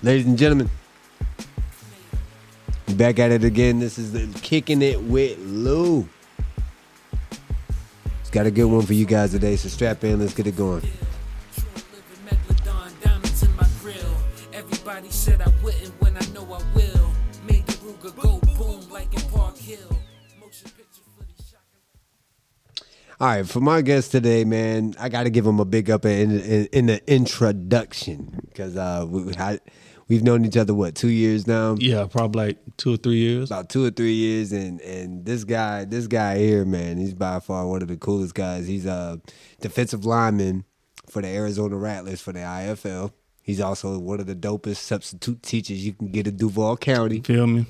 Ladies and gentlemen, back at it again. This is the Kicking It with Lou. It's got a good one for you guys today, so strap in. Let's get it going. Everybody said I wouldn't when I know I will. Made the Ruger go boom like in Park Hill. All right, for my guest today, man, I got to give him a big up in in, in the introduction because uh, we, I, we've known each other what two years now. Yeah, probably like two or three years. About two or three years, and and this guy, this guy here, man, he's by far one of the coolest guys. He's a defensive lineman for the Arizona Rattlers for the IFL. He's also one of the dopest substitute teachers you can get in Duval County. Feel me?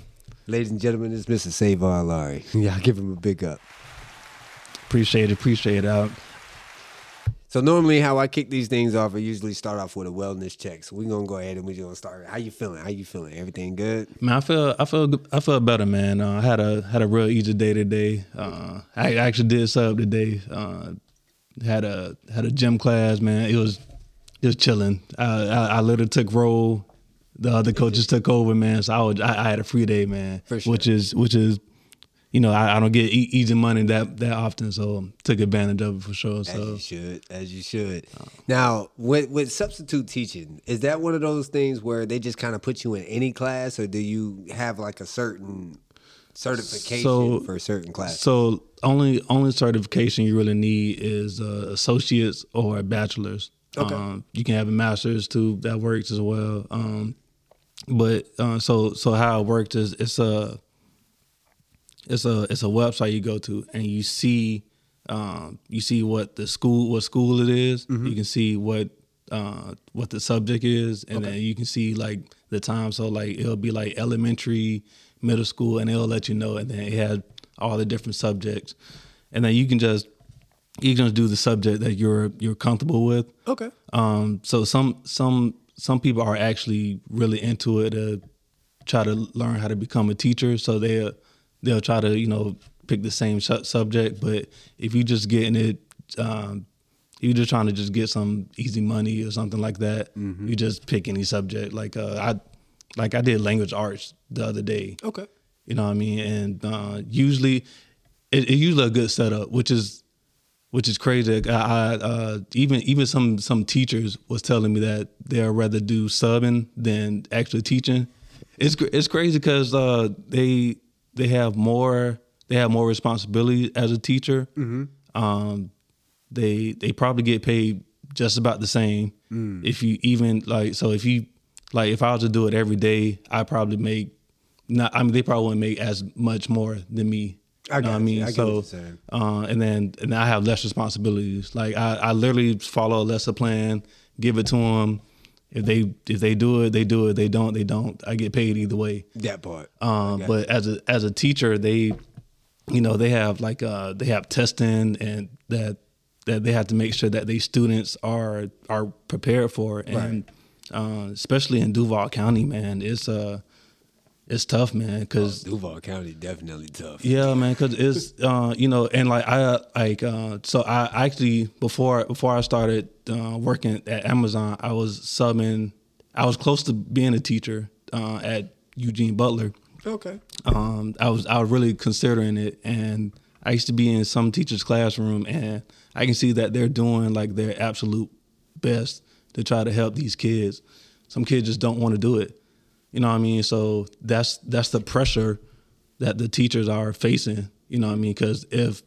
Ladies and gentlemen, it's Mr. Savon Lowry. Y'all give him a big up. Appreciate it. Appreciate it. So normally, how I kick these things off, I usually start off with a wellness check. So we're gonna go ahead and we're gonna start. How you feeling? How you feeling? Everything good? Man, I feel, I feel, I feel better, man. Uh, I had a had a real easy day today. Uh, I actually did sub today. Uh, had a had a gym class, man. It was just chilling. I, I, I literally took roll. The other coaches took over, man. So I was, I, I had a free day, man. Sure. Which is which is you know, I, I don't get e- easy money that that often, so took advantage of it for sure. So as you should, as you should. now, with with substitute teaching, is that one of those things where they just kind of put you in any class, or do you have like a certain certification so, for a certain class? So only only certification you really need is uh, associates or bachelor's. Okay. Um, you can have a master's too. That works as well. Um, but uh, so so how it works is it's a it's a it's a website you go to and you see um, you see what the school what school it is. Mm-hmm. You can see what uh, what the subject is, and Okay. then you can see like the time. So like it'll be like elementary, middle school, and it'll let you know. And then it has all the different subjects, and then you can just you can just do the subject that you're you're comfortable with. Okay. Um, so some some some people are actually really into it to try to learn how to become a teacher. So they they'll try to you know pick the same su- subject. But if you're just getting it, um, you're just trying to just get some easy money or something like that. You just pick any subject. Like uh, I like I did language arts the other day. Okay. You know what I mean? And uh, usually, it, it usually a good setup, which is which is crazy. I, I uh, even even some some teachers was telling me that they'd rather do subbing than actually teaching. It's it's crazy because uh, they they have more they have more responsibility as a teacher. Um, they they probably get paid just about the same. If you even like so if you like if I was to do it every day, I probably make not. I mean, they probably wouldn't make as much more than me. I got I mean? I so, what you're saying. uh, and then and I have less responsibilities. Like I, I literally follow a lesson plan, give it to them. If they if they do it, they do it. They don't, they don't. I get paid either way. That part. Um, but as a as a teacher, they, you know, they have like uh, they have testing and that that they have to make sure that these students are are prepared for, and uh, especially in Duval County, man, it's uh it's tough, man, because Duval County definitely tough. yeah, man, because it's uh, you know, and like I like uh, so I actually before before I started uh, working at Amazon, I was subbing. I was close to being a teacher uh, at Eugene Butler. Okay. Um, I was I was really considering it, and I used to be in some teachers' classroom, and I can see that they're doing like their absolute best to try to help these kids. Some kids just don't want to do it. You know what I mean? So that's that's the pressure that the teachers are facing. You know what I mean? Because if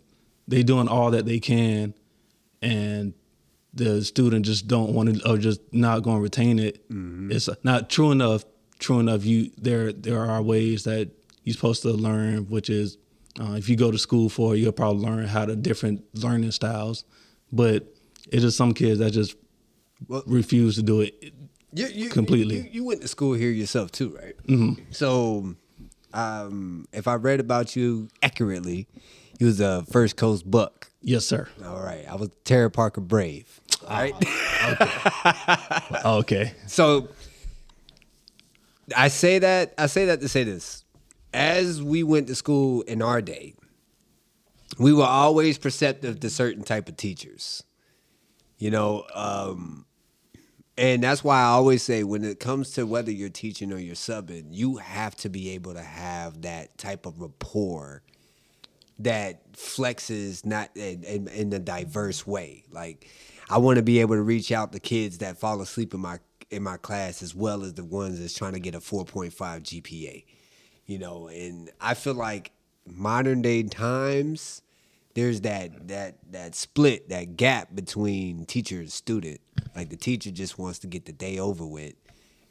they doing all that they can, and the student just don't want to or just not going to retain it, it's not true enough. True enough. You there there are ways that you're supposed to learn, which is uh, if you go to school for, it, you'll probably learn how to different learning styles. But it's just some kids that just Well- refuse to do it. You, you, Completely. You, you went to school here yourself too, right? Mm-hmm. So, um, if I read about you accurately, you was a First Coast Buck. Yes, sir. All right, I was Terry Parker Brave. All right. Okay. So I say that I say that to say this. As we went to school in our day, we were always perceptive to certain type of teachers. You know, um, And that's why I always say when it comes to whether you're teaching or you're subbing, you have to be able to have that type of rapport that flexes not in, in, in a diverse way. Like I want to be able to reach out to kids that fall asleep in my in my class as well as the ones that's trying to get a 4.5 GPA. You know, and I feel like modern day times there's that that that split, that gap between teacher and student. Like the teacher just wants to get the day over with,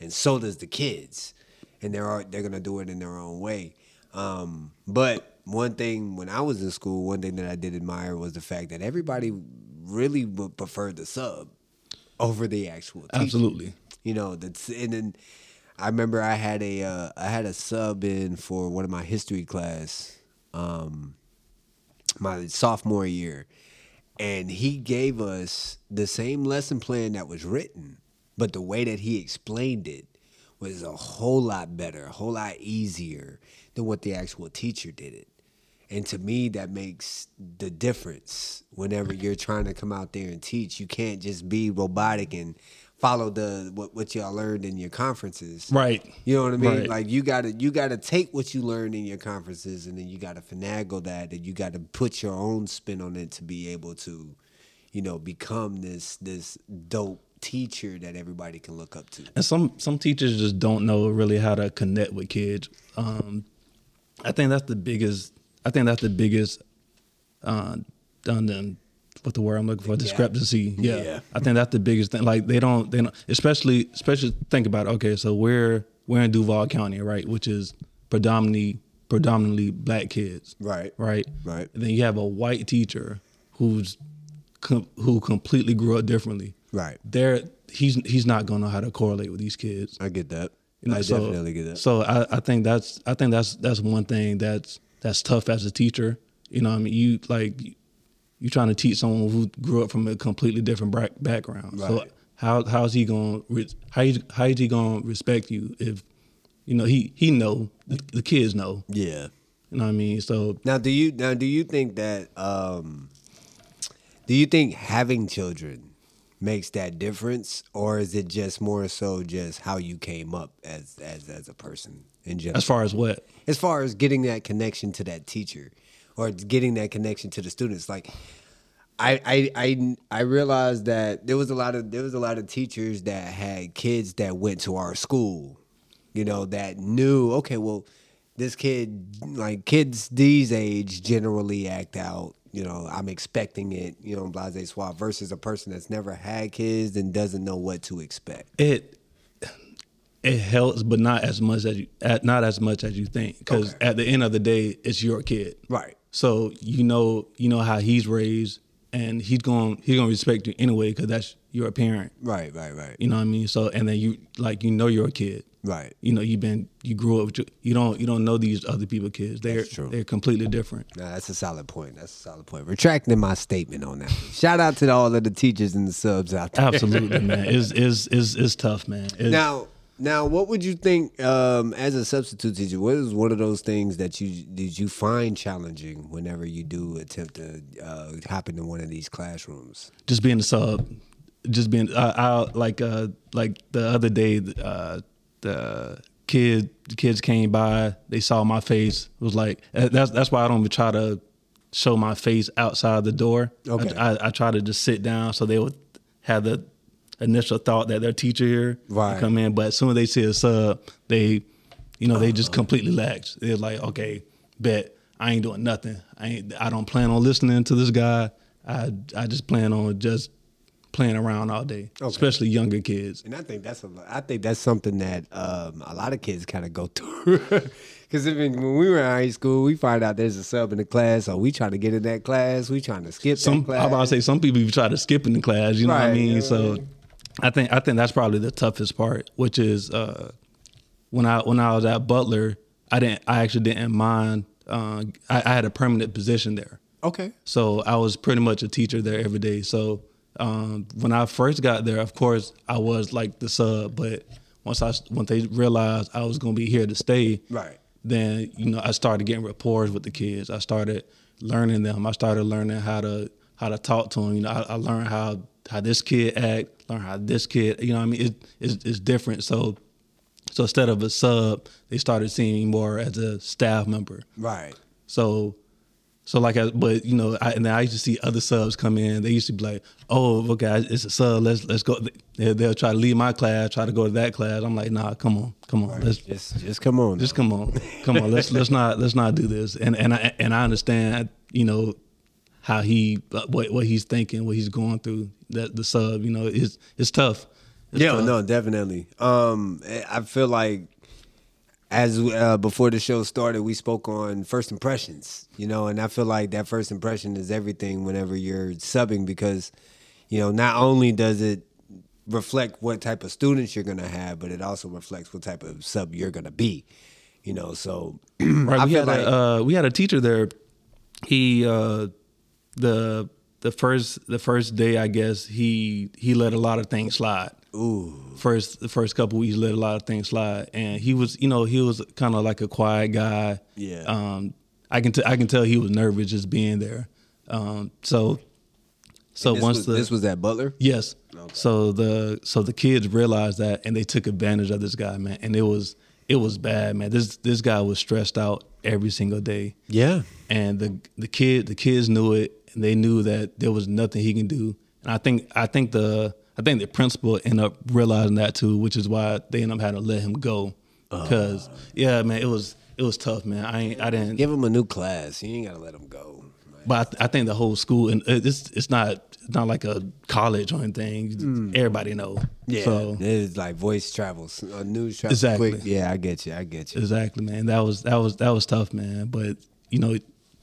and so does the kids, and they're they're gonna do it in their own way. Um, but one thing when I was in school, one thing that I did admire was the fact that everybody really would prefer the sub over the actual teacher. Absolutely. You know, that's and then I remember I had a uh, I had a sub in for one of my history class. Um, my sophomore year, and he gave us the same lesson plan that was written, but the way that he explained it was a whole lot better, a whole lot easier than what the actual teacher did it. And to me, that makes the difference whenever you're trying to come out there and teach. You can't just be robotic and follow the what, what y'all learned in your conferences. Right. You know what I mean? Right. Like you gotta you gotta take what you learned in your conferences and then you gotta finagle that and you gotta put your own spin on it to be able to, you know, become this this dope teacher that everybody can look up to. And some some teachers just don't know really how to connect with kids. Um, I think that's the biggest. I think that's the biggest. Uh, done. What the word I'm looking for? Discrepancy. Yeah. Yeah. I think that's the biggest thing. Like they don't. They don't. Especially. Especially think about. It. Okay, so we're we're in Duval County, right? Which is predominantly predominantly black kids. Right. Right. Right. And then you have a white teacher who's com- who completely grew up differently Right. there he's he's not gonna know how to correlate with these kids. I get that. You know, I so, definitely get that. So I, I think that's I think that's that's one thing that's that's tough as a teacher. You know, what I mean, you like you trying to teach someone who grew up from a completely different back, background. So how how's he going how How is he going to respect you if you know he he know the, the kids know. yeah. You know what I mean? So Now do you now do you think that um do you think having children makes that difference or is it just more so just how you came up as as as a person in general? as far as what as far as getting that connection to that teacher or getting that connection to the students like I, I I I realized that there was a lot of there was a lot of teachers that had kids that went to our school, you know, that knew okay, well, this kid like kids these age generally act out, you know, I'm expecting it, you know, blase suave versus a person that's never had kids and doesn't know what to expect. it it helps, but not as much as you not as much as you think. Because Okay. at the end of the day, it's your kid. Right. So you know you know how he's raised, and he's going he's gonna respect you anyway because that's your parent. Right, right, right. You know what I mean? So and then you like you know you're a kid. Right. You know you've been you grew up with your, you don't you don't know these other people kids. They're That's true. they're completely different. Nah, that's a solid point. That's a solid point. Retracting my statement on that. Shout out to all of the teachers and the subs out there. Absolutely, man. It's it's it's it's tough, man. It's, Now, now, what would you think um, as a substitute teacher? What is one of those things that you did you find challenging whenever you do attempt to uh, hop into one of these classrooms? just being a sub, just being uh, I like uh like the other day uh the kid the kids came by they saw my face it was like uh, that's that's why I don't even try to show my face outside the door. Okay. I, I, I try to just sit down so they would have the initial thought that their teacher here Right. come in, but as soon as they see a sub, they you know they just completely lax. They're like, okay, bet I ain't doing nothing. I ain't. I don't plan on listening to this guy. I I just plan on just playing around all day, Okay. especially younger kids. And I think that's a, I think that's something that um, a lot of kids kind of go through. Because when we were in high school, we find out there's a sub in the class, or we trying to get in that class, we trying to skip Some. I'm about to say some people even try to skip in the class. You know what I mean? so right. I think I think that's probably the toughest part, which is uh, when I when I was at Butler, I didn't I actually didn't mind. Uh, I, I had a permanent position there. okay. So I was pretty much a teacher there every day. So um, when I first got there, of course, I was like the sub. But once I once they realized I was going to be here to stay, Right. Then you know I started getting rapport with the kids. I started learning them. I started learning how to how to talk to them. You know, I, I learned how how this kid act, learn how this kid, you know, what I mean, it, it's it's different. So so instead of a sub, they started seeing me more as a staff member. Right. So so like, I, but you know, I, and I used to see other subs come in. They used to be like, "Oh, okay, it's a sub. Let's let's go." They'll, they'll try to leave my class, try to go to that class. I'm like, "Nah, come on, come on, let's Just just come on. just come on, come on. Let's let's not let's not do this." And and I and I understand, you know, how he what what he's thinking, what he's going through. That the sub, you know, it's it's tough. It's yeah, tough. no, definitely. Um, I feel like as uh, before the show started, we spoke on first impressions, you know, and I feel like that first impression is everything whenever you're subbing because, you know, not only does it reflect what type of students you're gonna have, but it also reflects what type of sub you're gonna be, you know. So Right, I we feel had like a, uh, we had a teacher there. He uh, the the first the first day, I guess he he let a lot of things slide. ooh, First the first couple weeks, let a lot of things slide, and he was you know he was kind of like a quiet guy. Yeah. Um, I can t- I can tell he was nervous just being there. Um, so so once was, the this was at Butler. Yes. So the so the kids realized that and they took advantage of this guy, man. And it was it was bad, man. This this guy was stressed out every single day. Yeah, And the the kid the kids knew it and they knew that there was nothing he can do. And I think I think the I think the principal ended up realizing that too, which is why they ended up having to let him go. Cause yeah, man, it was it was tough, man. I ain't, I didn't give him a new class. You ain't gotta let him go. but I, th- I think the whole school and it's it's not it's not like a college or anything. Everybody know. Yeah, So it's like voice travels, uh, news travels Exactly. quick. Yeah, I get you. I get you. exactly, man. That was that was that was tough, man. But you know,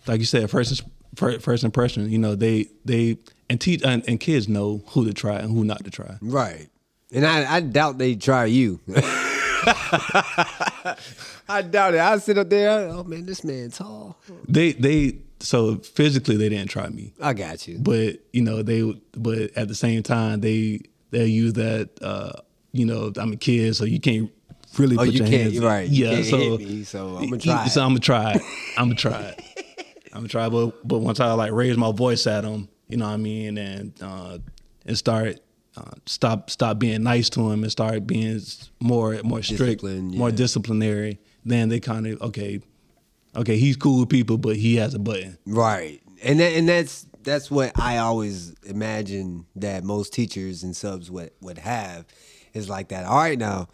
like you said, first fir- first impression. You know, they they and teach and, and kids know who to try and who not to try. Right. And I, I doubt they try you. I doubt it. I sit up there. Oh man, this man tall. They they so physically they didn't try me, I got you. but you know they but at the same time they they use that uh you know I'm a kid so you can't really Oh, put you your can't. hands right. Yeah so me, so I'm gonna try. so I'm gonna try I'm gonna try it I'm gonna try but but once I like raise my voice at him you know what I mean and uh and start uh, stop stop being nice to him and start being more more strict Discipline, more disciplinary then they kind of okay okay he's cool with people but he has a button Right. And that, and that's that's what I always imagine that most teachers and subs would would have is like that. All right, now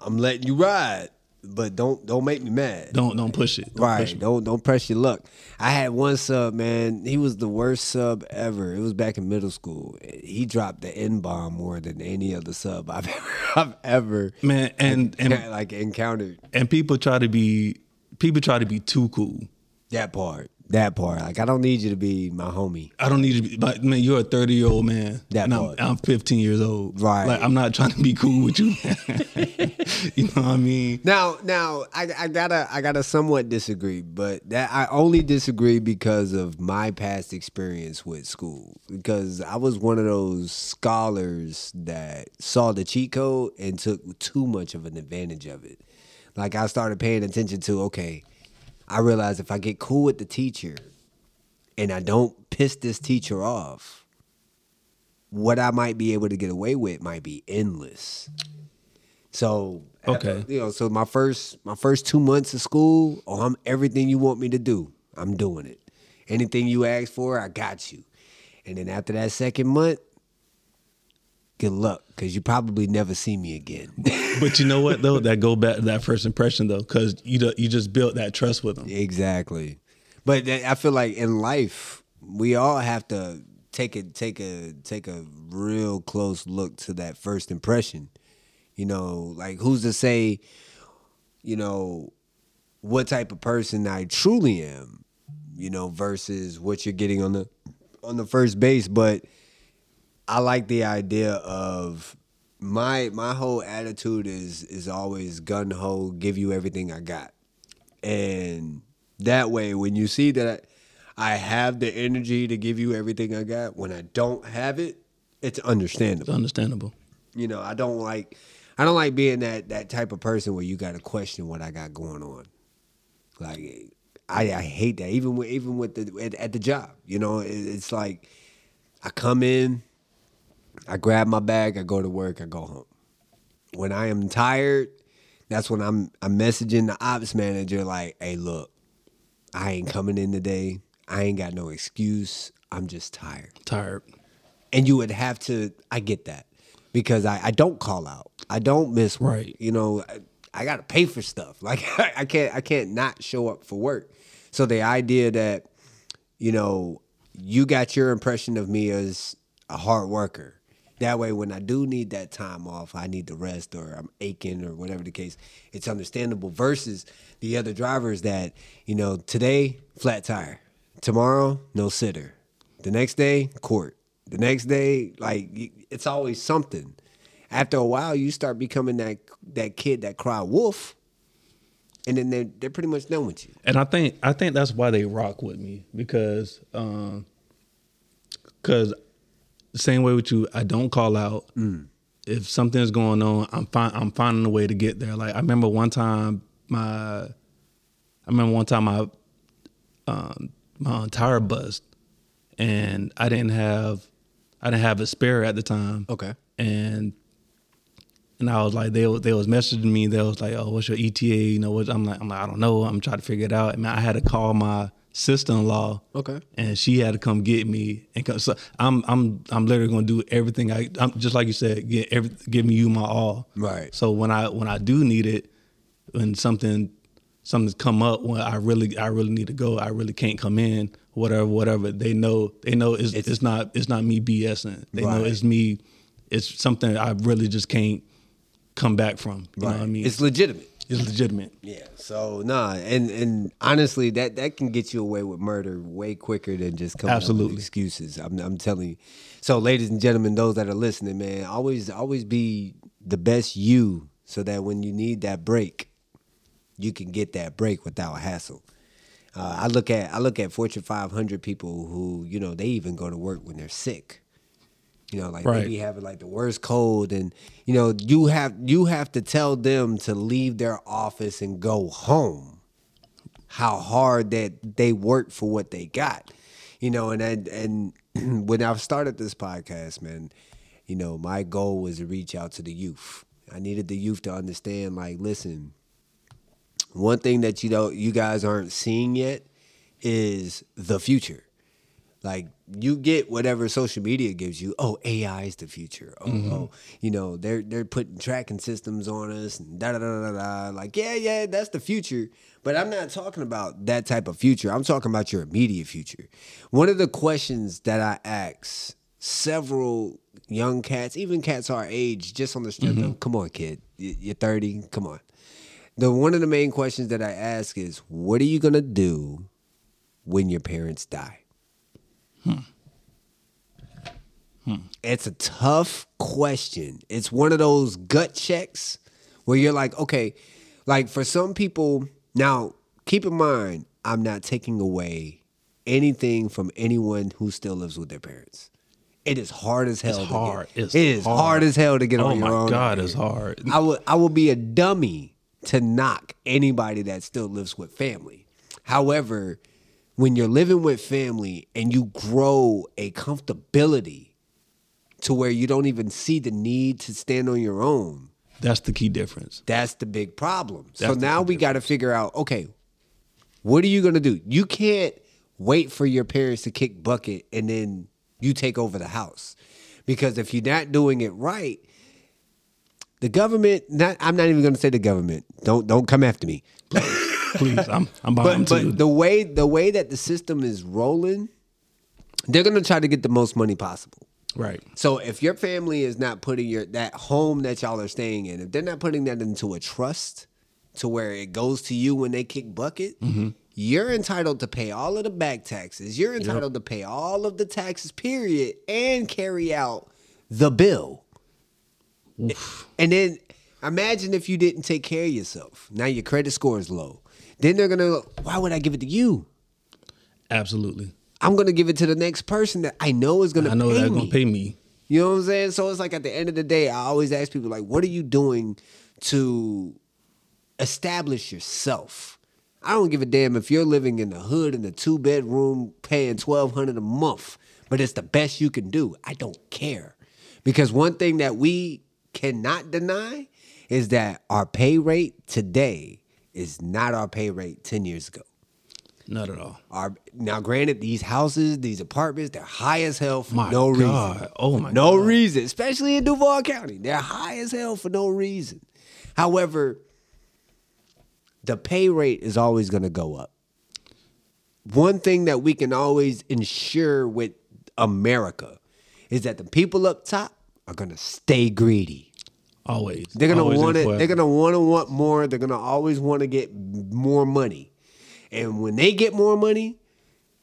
I'm letting you ride, but don't don't make me mad. don't don't push it Don't right. push. Don't don't press your luck. I had one sub, man. He was the worst sub ever. It was back in middle school. He dropped the N bomb more than any other sub I've ever I've ever man and and like encountered. and people try to be people try to be too cool. That part. That part. Like I don't need you to be my homie. I don't need to be, but man, you're a 30 year old man. That and I'm. I'm 15 years old. Right. Like I'm not trying to be cool with you. you know what I mean? Now, now I, I gotta I gotta somewhat disagree, but that I only disagree because of my past experience with school. Because I was one of those scholars that saw the cheat code and took too much of an advantage of it. Like I started paying attention to okay, I realized if I get cool with the teacher and I don't piss this teacher off, what I might be able to get away with might be endless. So Okay. you know, so my first my first two months of school, oh, I'm everything you want me to do, I'm doing it. Anything you ask for, I got you. And then after that second month, good luck, because you probably never see me again. But you know what though? That go back to that first impression though, because you you just built that trust with them. exactly. But I feel like in life, we all have to take a take a take a real close look to that first impression. You know, like who's to say, you know, what type of person I truly am, you know, versus what you're getting on the on the first base. But I like the idea of my my whole attitude is is always gun ho, give you everything I got. And that way when you see that I have the energy to give you everything I got, when I don't have it, it's understandable It's understandable. you know, I don't like I don't like being that that type of person where you got to question what I got going on. Like I, I hate that even with even with the at, at the job, you know, it, it's like I come in I grab my bag, I go to work, I go home. When I am tired, that's when I'm I'm messaging the ops manager like, "Hey, look, I ain't coming in today. I ain't got no excuse. I'm just tired." Tired. And you would have to. I get that because I I don't call out. I don't miss work. Right. You know, I, I got to pay for stuff. Like I can't I can't not show up for work. So the idea that you know you got your impression of me as a hard worker. That way, when I do need that time off, I need the rest, or I'm aching, or whatever the case, it's understandable. Versus the other drivers that, you know, today flat tire, tomorrow no sitter, the next day court, the next day like it's always something. After a while, you start becoming that that kid that cry wolf, and then they're they're pretty much done with you. And I think I think that's why they rock with me because um cuz same way with you, I don't call out. If something's going on, I'm fi- I'm finding a way to get there. Like I remember one time my I remember one time my um my tire bust and I didn't have I didn't have a spare at the time. Okay. And and I was like, they they was messaging me. They was like, "Oh, what's your ETA?" You know, what I'm like, I'm like, I don't know. I'm trying to figure it out. And I had to call my sister-in-law. Okay. And she had to come get me. And come, so I'm I'm I'm literally gonna do everything. I I'm just like you said, get every giving you my all. Right. So when I when I do need it, when something something's come up when I really I really need to go, I really can't come in. Whatever, whatever. They know they know it's it's, not it's not me BSing. They know it's me. It's something I really just can't come back from. You know what I mean? It's legitimate. It's legitimate. Yeah. So nah, and and honestly, that that can get you away with murder way quicker than just coming up Absolutely. with excuses. I'm I'm telling you. So, ladies and gentlemen, those that are listening, man, always always be the best you, so that when you need that break, you can get that break without hassle. Uh, I look at I look at Fortune 500 people who you know they even go to work when they're sick. You know, like Right. they be having like the worst cold, and you know you have you have to tell them to leave their office and go home. How hard that they work for what they got, you know, and and, and when I started this podcast, man, you know, my goal was to reach out to the youth. I needed the youth to understand, like, listen, one thing that you don't you guys aren't seeing yet is the future. Like you get whatever social media gives you. Oh, AI is the future. Oh, mm-hmm. oh, you know they're they're putting tracking systems on us and da da da da da. Like yeah, yeah, that's the future. But I'm not talking about that type of future. I'm talking about your immediate future. One of the questions that I ask several young cats, even cats our age, just on the strength mm-hmm. of, come on, kid, you're 30, come on. The one of the main questions that I ask is, what are you gonna do when your parents die? Hmm. Hmm. It's a tough question. It's one of those gut checks where you're like, okay, like for some people, now keep in mind, I'm not taking away anything from anyone who still lives with their parents. It is hard as hell. It's to get- hard. It's it is hard. hard. as hell to get Oh on your my own. God, out it's hard. I would I would be a dummy to knock anybody that still lives with family. However, when you're living with family and you grow a comfortability to where you don't even see the need to stand on your own, That's the key difference. that's the big problem. so That's the now we got to figure out okay, what are you going to do? You can't wait for your parents to kick bucket and then you take over the house. Because if you're not doing it right, the government not I'm not even going to say the government. Don't don't come after me. Please, I'm I'm behind But too. but the way the way that the system is rolling, they're going to try to get the most money possible. right. So if your family is not putting your that home that y'all are staying in, if they're not putting that into a trust to where it goes to you when they kick bucket, mm-hmm. you're entitled to pay all of the back taxes. You're entitled to pay all of the taxes, period, and carry out the bill. And then imagine if you didn't take care of yourself. Now your credit score is low. Then they're gonna, why would I give it to you? Absolutely. I'm gonna give it to the next person that I know is gonna I know pay that's me. gonna pay me. You know what I'm saying? So it's like at the end of the day, I always ask people like, what are you doing to establish yourself? I don't give a damn if you're living in the hood in a two bedroom paying twelve hundred a month, but it's the best you can do. I don't care. Because one thing that we cannot deny is that our pay rate today is not our pay rate 10 years ago. Not at all. Our, now, granted, these houses, these apartments, they're high as hell for My no God. reason. Oh, my no God. reason, especially in Duval County. They're high as hell for no reason. However, the pay rate is always going to go up. One thing that we can always ensure with America is that the people up top are going to stay greedy. Always. They're gonna Always want and it. They're gonna want to want more. They're gonna always want to get more money, and when they get more money,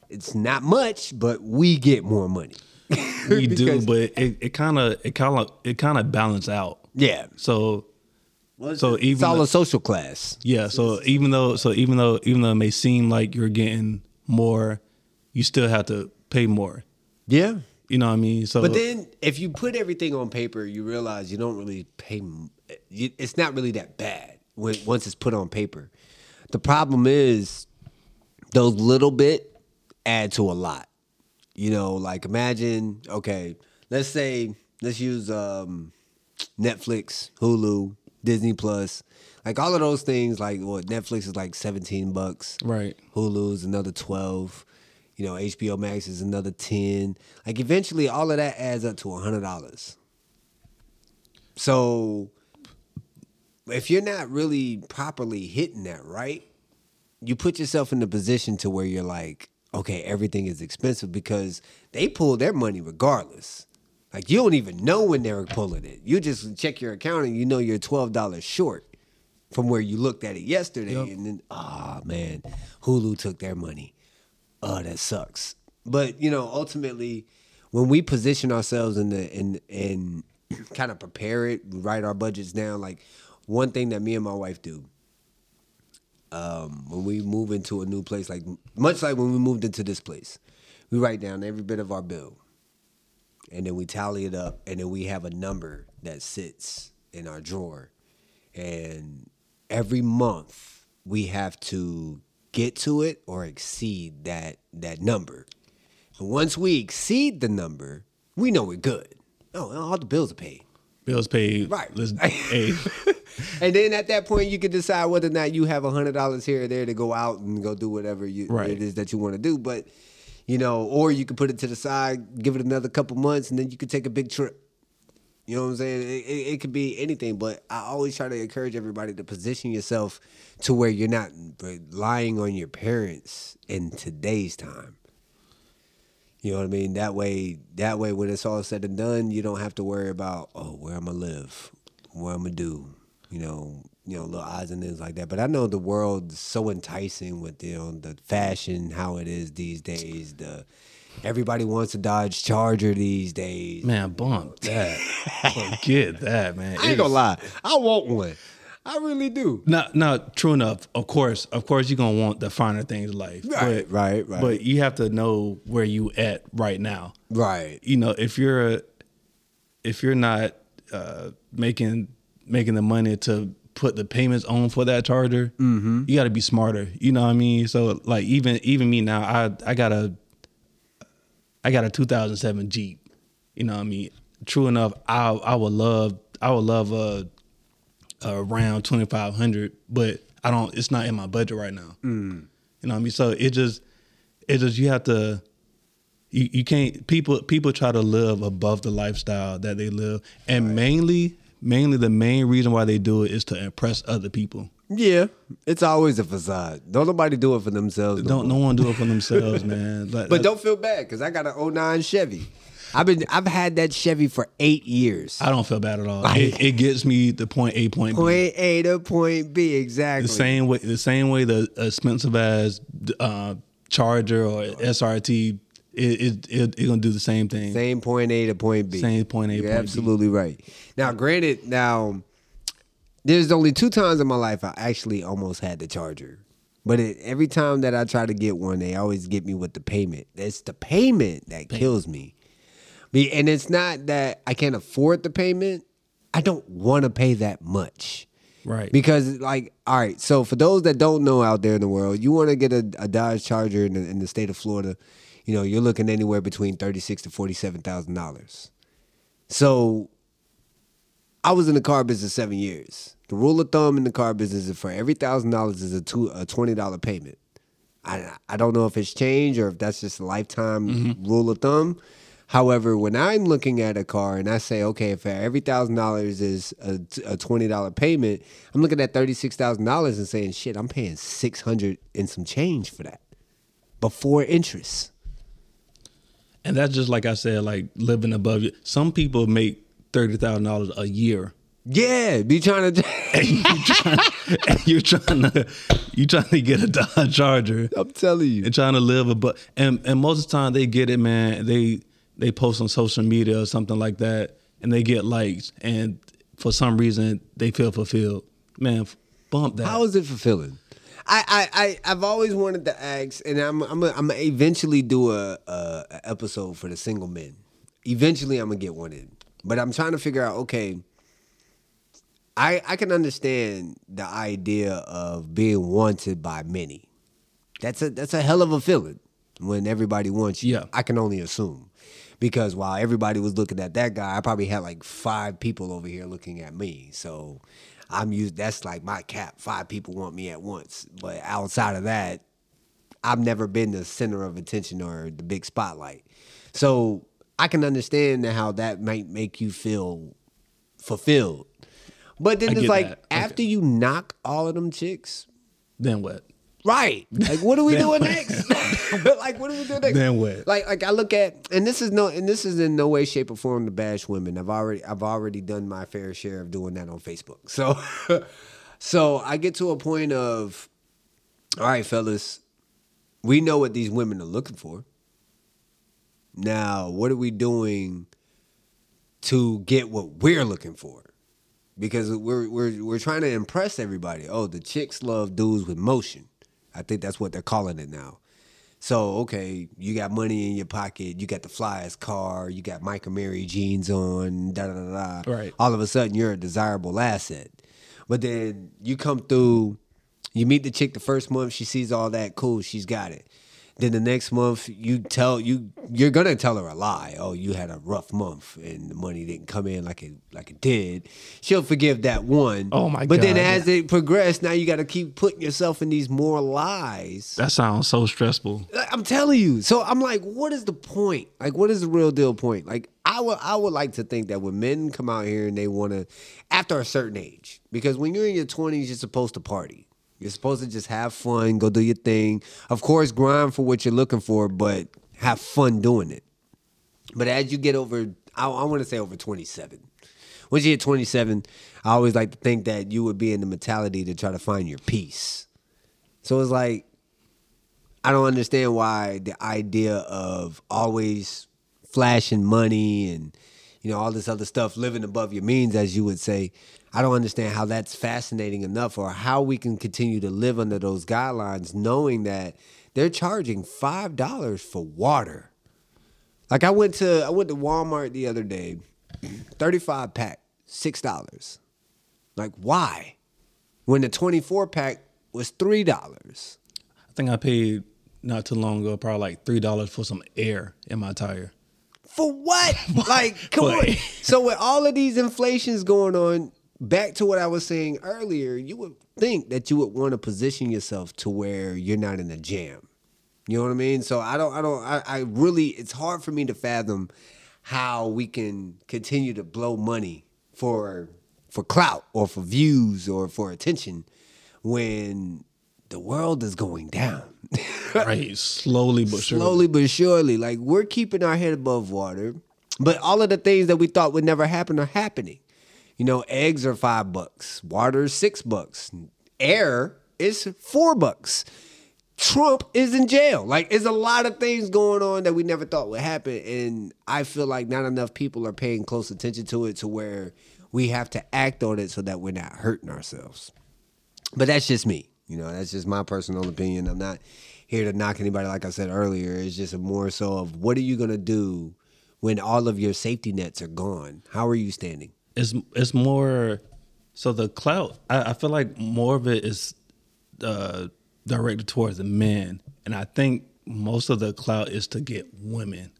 it's not much, but we get more money. We do, but it it kind of it kind of it kind of balance out. yeah. So so it's even all though- a social class. yeah, so even though so even though even though it may seem like you're getting more, you still have to pay more. Yeah. You know what I mean? So But then, if you put everything on paper, you realize you don't really pay. It's not really that bad when once it's put on paper. The problem is those little bit add to a lot. You know, like imagine, okay, let's say let's use um, Netflix, Hulu, Disney Plus, like all of those things. Like what Netflix is like seventeen bucks, Right. Hulu's another twelve. You know, HBO Max is another ten. Like eventually, all of that adds up to hundred dollars. So, if you're not really properly hitting that right, you put yourself in the position to where you're like, okay, everything is expensive because they pull their money regardless. Like you don't even know when they're pulling it. You just check your account and you know you're twelve dollars short from where you looked at it yesterday, Yep. and then ah man, Hulu took their money. Oh, that sucks. But you know, ultimately, when we position ourselves in the in and kind of prepare it, write our budgets down. Like one thing that me and my wife do um, when we move into a new place, like much like when we moved into this place, we write down every bit of our bill, and then we tally it up, and then we have a number that sits in our drawer, and every month we have to get to it or exceed that that number. And once we exceed the number, we know we're good. Oh, all the bills are paid. bills paid. Right. Hey, and then at that point, you can decide whether or not you have a hundred dollars here or there to go out and go do whatever you, Right. it is that you want to do. But you know, or you can put it to the side, give it another couple months, and then you could take a big trip. You know what I'm saying? It, it, it could be anything, but I always try to encourage everybody to position yourself to where you're not relying on your parents in today's time. You know what I mean? That way, that way, when it's all said and done, you don't have to worry about oh, where I'm gonna live, what I'm gonna do. You know, you know, little odds and ends like that. But I know the world's so enticing with you know the fashion, how it is these days. The everybody wants a Dodge Charger these days. man, bump that. Forget that, man. I ain't gonna lie, I want one. I really do. No, no, true enough. Of course, of course, you're gonna want the finer things in life. Right, but, right, right. But you have to know where you at right now. Right. You know, if you're a, if you're not uh, making making the money to put the payments on for that charger, Mm-hmm. you got to be smarter. You know what I mean? So like even even me now, I I got a I got a 2007 Jeep. You know what I mean? True enough, I I would love I would love a, a around 2500, but I don't. It's not in my budget right now. Mm. You know what I mean? So it just it just you have to. You, you can't people people try to live above the lifestyle that they live, and mainly mainly the main reason why they do it is to impress other people. Yeah, it's always a facade. Don't nobody do it for themselves. no Don't more. no one do it for themselves, man. Like, But don't feel bad because I got an 09 Chevy. I've been I've had that Chevy for eight years. I don't feel bad at all. It, it gets me the point A, point B. Point A to point B, exactly. The same way, the same way the expensive as uh, Charger or SRT, it it, it it gonna do the same thing. Same point A to point B. Same point A, You're point B. absolutely right. Now, granted, now there's only two times in my life I actually almost had the charger. But it, every time that I try to get one, they always get me with the payment. It's the payment that kills me. And it's not that I can't afford the payment. I don't want to pay that much. Right. Because, like, all right, so for those that don't know out there in the world, you want to get a, a Dodge Charger in the, in the state of Florida, you know, you're looking anywhere between thirty six to forty seven thousand dollars. So I was in the car business seven years. The rule of thumb in the car business is for every thousand dollars is a two a twenty dollar payment. I I don't know if it's changed or if that's just a lifetime mm-hmm. rule of thumb. However, when I'm looking at a car and I say, okay, if every thousand dollars is a, a twenty dollar payment, I'm looking at thirty six thousand dollars and saying, shit, I'm paying six hundred and some change for that before interest. And that's just like I said, like living above you. Some people make thirty thousand dollars a year. Yeah, be trying to. And you trying, and you're trying to you trying to get a Dodge Charger I'm telling you. and trying to live above and and most of the time they get it, man. They they post on social media or something like that, and they get likes, and for some reason they feel fulfilled. Man, bump that. How is it fulfilling? I, I, I I've always wanted to ask, and I'm I'm gonna I'm gonna eventually do a, a, a episode for the single men. Eventually, I'm gonna get one in, but I'm trying to figure out. Okay, I I can understand the idea of being wanted by many. That's a that's a hell of a feeling when everybody wants you. Yeah. I can only assume. Because while everybody was looking at that guy, I probably had like five people over here looking at me. So I'm used that's like my cap. Five people want me at once. But outside of that, I've never been the center of attention or the big spotlight. So I can understand how that might make you feel fulfilled. But then I it's like. Okay. after you knock all of them chicks, then what? Right. Like, what are we doing what? next? like, what are we doing next? Then what? Like, like I look at, and this is no, and this is in no way, shape, or form to bash women. I've already, I've already done my fair share of doing that on Facebook. So, so I get to a point of, all right, fellas, we know what these women are looking for. Now, what are we doing to get what we're looking for? Because we're we're we're trying to impress everybody. Oh, the chicks love dudes with motion. I think that's what they're calling it now. So okay, you got money in your pocket, you got the flyest car, you got Mike Amiri jeans on, da da da da. Right. All of a sudden, you're a desirable asset. But then you come through, you meet the chick the first month, she sees all that, cool, she's got it. Then the next month, you tell you you're gonna tell her a lie. Oh, you had a rough month and the money didn't come in like it like it did. She'll forgive that one. Oh, my god But then as it progresses, now you got to keep putting yourself in these more lies. That sounds so stressful. I'm telling you. So I'm like, what is the point? Like, what is the real deal point? Like, I would I would like to think that when men come out here and they want to, after a certain age, because when you're in your 20s, you're supposed to party. You're supposed to just have fun, go do your thing. Of course, grind for what you're looking for, but have fun doing it. But as you get over, I, I want to say over 27. Once you hit 27, I always like to think that you would be in the mentality to try to find your peace. So it's like, I don't understand why the idea of always flashing money and you know all this other stuff living above your means as you would say i don't understand how that's fascinating enough or how we can continue to live under those guidelines knowing that they're charging five dollars for water like i went to i went to walmart the other day 35 pack six dollars like why when the 24 pack was three dollars I think I paid not too long ago, probably like three dollars for some air in my tire. For what? Like, come on. So with all of these inflations going on, back to what I was saying earlier, you would think that you would want to position yourself to where you're not in a jam. You know what I mean? So I don't, I don't, I, I really, it's hard for me to fathom how we can continue to blow money for for clout or for views or for attention when the world is going down. Right, slowly but surely. slowly but surely. Like we're keeping our head above water, but all of the things that we thought would never happen are happening. You know, eggs are five bucks, water is six bucks, air is four bucks. Trump is in jail. Like, there's a lot of things going on that we never thought would happen, and I feel like not enough people are paying close attention to it to where we have to act on it so that we're not hurting ourselves. But that's just me. You know, that's just my personal opinion. I'm not here to knock anybody. Like I said earlier, it's just more so of what are you gonna do when all of your safety nets are gone? How are you standing? It's it's more so the clout. I, I feel like more of it is uh, directed towards the men, and I think most of the clout is to get women.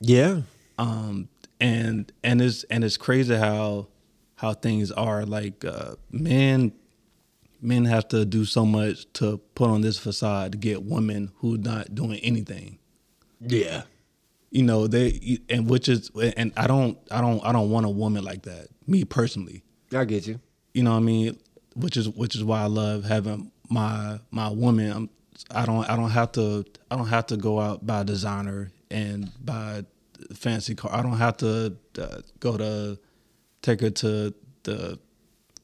Yeah, Um, and and it's and it's crazy how how things are. Like uh, men men have to do so much to put on this facade to get women who not doing anything. Yeah. You know they and which is and I don't I don't I don't want a woman like that. Me personally. I get you. You know what I mean? Which is which is why I love having my my woman. I'm, I don't I don't have to I don't have to go out buy designer and buy fancy car. I don't have to uh, go to take her to the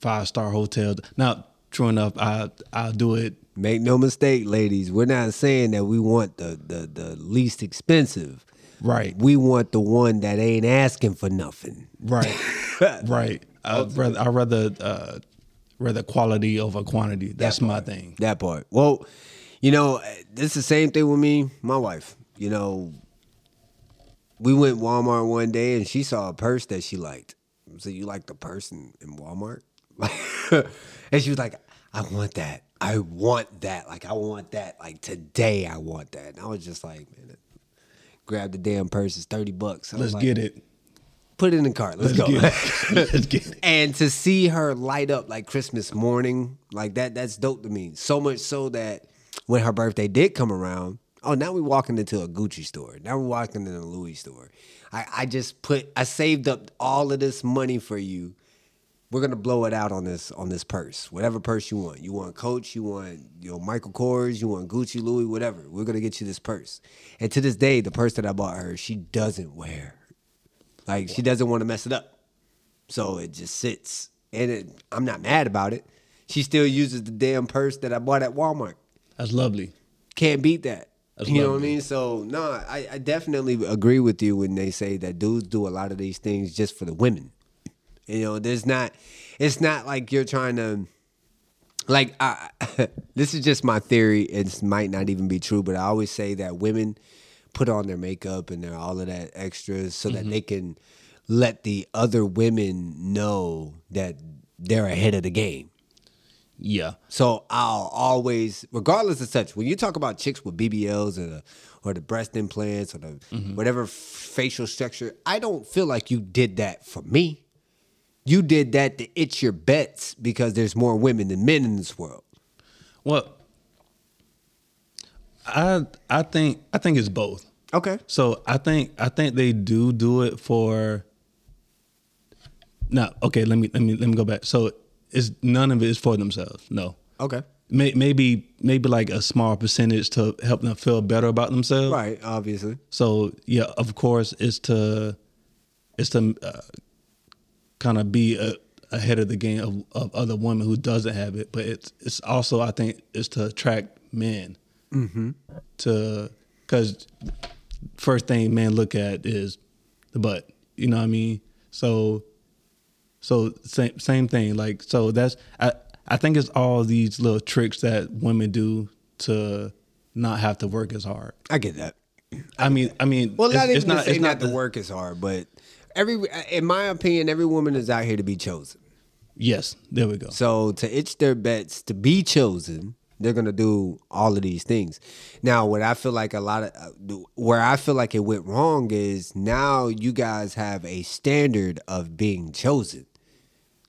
five star hotel. Now, true enough, I I'll do it. Make no mistake, ladies. We're not saying that we want the the, the least expensive. Right. We want the one that ain't asking for nothing. Right. right. I'd rather I rather uh, rather quality over quantity. That's my thing. That part. Well, you know, it's the same thing with me, my wife. You know, we went Walmart one day and she saw a purse that she liked. So you like the purse in, in Walmart? and she was like, I want that. I want that. Like I want that. Like today I want that. And I was just like, man, grab the damn purse. It's 30 bucks. I Let's like, get it. Put it in the cart. Let's, Let's go. get. Let's get it. and to see her light up like Christmas morning, like that, that's dope to me. So much so that when her birthday did come around, oh, now we're walking into a Gucci store. Now we're walking into a Louis store. I, I just put, I saved up all of this money for you. We're gonna blow it out on this on this purse, whatever purse you want. You want Coach, you want you know Michael Kors, you want Gucci, Louis, whatever. We're gonna get you this purse. And to this day, the purse that I bought her, she doesn't wear. Like she doesn't want to mess it up. So it just sits. And it, I'm not mad about it. She still uses the damn purse that I bought at Walmart. That's lovely. Can't beat that. That's you know what I mean? So no, I, I definitely agree with you when they say that dudes do a lot of these things just for the women. You know, there's not it's not like you're trying to like I, this is just my theory. It might not even be true, but I always say that women put on their makeup and their all of that extras so that mm-hmm. they can let the other women know that they're ahead of the game. Yeah. So I'll always, regardless of such, when you talk about chicks with BBLs or the or the breast implants or the mm-hmm. whatever facial structure, I don't feel like you did that for me. You did that to itch your bets because there's more women than men in this world. Well, I I think I think it's both. Okay. So I think I think they do do it for. No, okay. Let me let me let me go back. So it's none of it is for themselves. No, Okay. May, maybe maybe like a small percentage to help them feel better about themselves. Right. Obviously. So yeah, of course, it's to it's to uh, kind of be a, ahead of the game of, of other women who doesn't have it, but it's it's also I think it's to attract men mm-hmm. to because first thing men look at is the butt. You know what I mean? So so same same thing. Like so that's I I think it's all these little tricks that women do to not have to work as hard. I get that. I mean, I mean, Well, not it's, even it's not, the to work is hard, but every, in my opinion, every woman is out here to be chosen. Yes, there we go. So to itch their bets to be chosen, they're gonna do all of these things. Now, what I feel like a lot of uh, where I feel like it went wrong is now you guys have a standard of being chosen.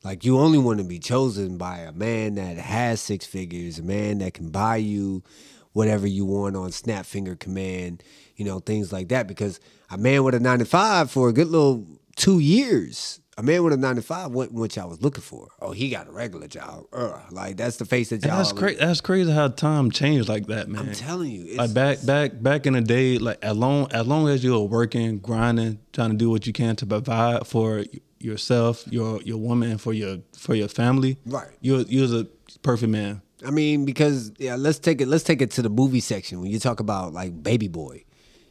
Like you only want to be chosen by a man that has six figures, a man that can buy you whatever you want on snap finger command, you know, things like that. Because a man with a nine to five for a good little two years, a man with a nine to five wasn't what y'all was looking for. Oh, he got a regular job. Ugh. Like that's the face that y'all. that's crazy. That's crazy how time changed like that, man. I'm telling you, it's, like back back back in the day, like as long as long as you were working, grinding, trying to do what you can to provide for yourself, your your woman, for your for your family, Right. You you was a perfect man. I mean, because yeah, let's take it. Let's take it to the movie section when you talk about like Baby Boy.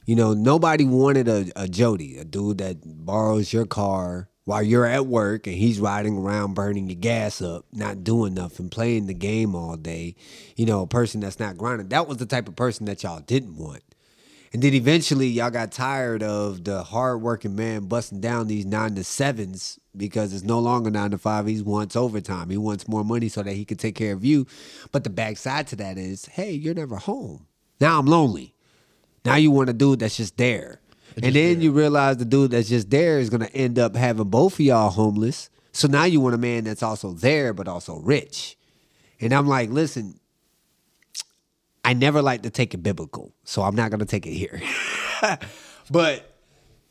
You know, nobody wanted a, a Jody, a dude that borrows your car while you're at work and he's riding around burning your gas up, not doing nothing, playing the game all day. You know, a person that's not grinding. That was the type of person that y'all didn't want. And then eventually y'all got tired of the hardworking man busting down these nine to sevens because it's no longer nine to five. He wants overtime. He wants more money so that he can take care of you. But the backside to that is, hey, you're never home. Now I'm lonely. Now you want a dude that's just there. and then you realize the dude that's just there is gonna end up having both of y'all homeless. So now you want a man that's also there but also rich. And I'm like, listen, I never like to take it biblical, so I'm not gonna take it here. but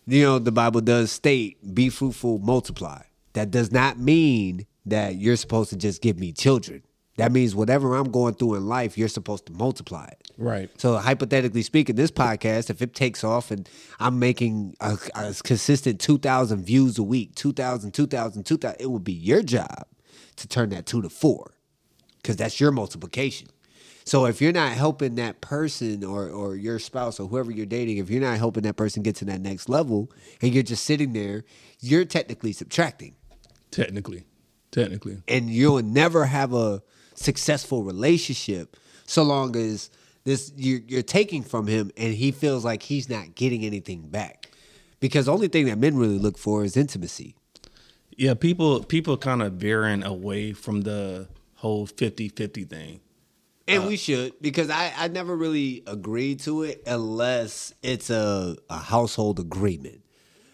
you know, the Bible does state, be fruitful, multiply. That does not mean that you're supposed to just give me children. That means whatever I'm going through in life, you're supposed to multiply it. Right. So hypothetically speaking, this podcast, if it takes off and I'm making a, a consistent 2,000 views a week, 2,000, 2,000, 2,000, it would be your job to turn that two to four because that's your multiplication. So if you're not helping that person or, or your spouse or whoever you're dating, if you're not helping that person get to that next level and you're just sitting there, you're technically subtracting. Technically. Technically. And you'll never have a successful relationship so long as this you're, you're taking from him and he feels like he's not getting anything back. Because the only thing that men really look for is intimacy. Yeah, people people kind of veering away from the whole 50-50 thing. And uh, we should because I, I never really agreed to it unless it's a, a household agreement.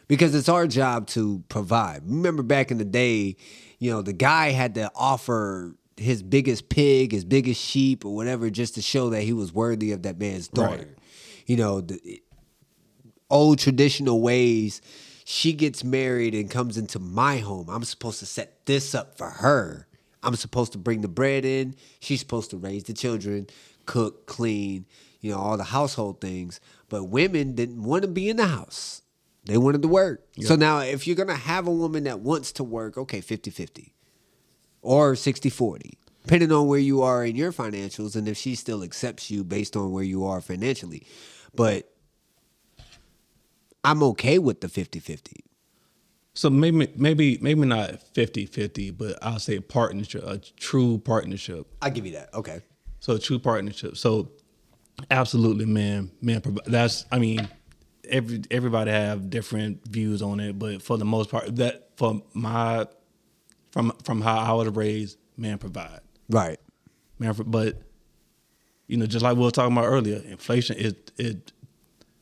Because it's our job to provide. Remember back in the day, you know, the guy had to offer his biggest pig, his biggest sheep, or whatever, just to show that he was worthy of that man's daughter. Right. You know, the old traditional ways. She gets married and comes into my home. I'm supposed to set this up for her. I'm supposed to bring the bread in. She's supposed to raise the children, cook, clean, you know, all the household things. But women didn't want to be in the house. They wanted to work. So now if you're going to have a woman that wants to work, okay, 50-50 or 60-40, depending on where you are in your financials and if she still accepts you based on where you are financially. But I'm okay with the 50-50. So maybe maybe maybe not 50-50, but I'll say partnership, a true partnership. I'll give you that. Okay. So a true partnership. So absolutely, man, man. That's I mean, every everybody have different views on it, but for the most part, that for my from from how I was raised, man, provide, Right. man. But you know, just like we were talking about earlier, inflation it it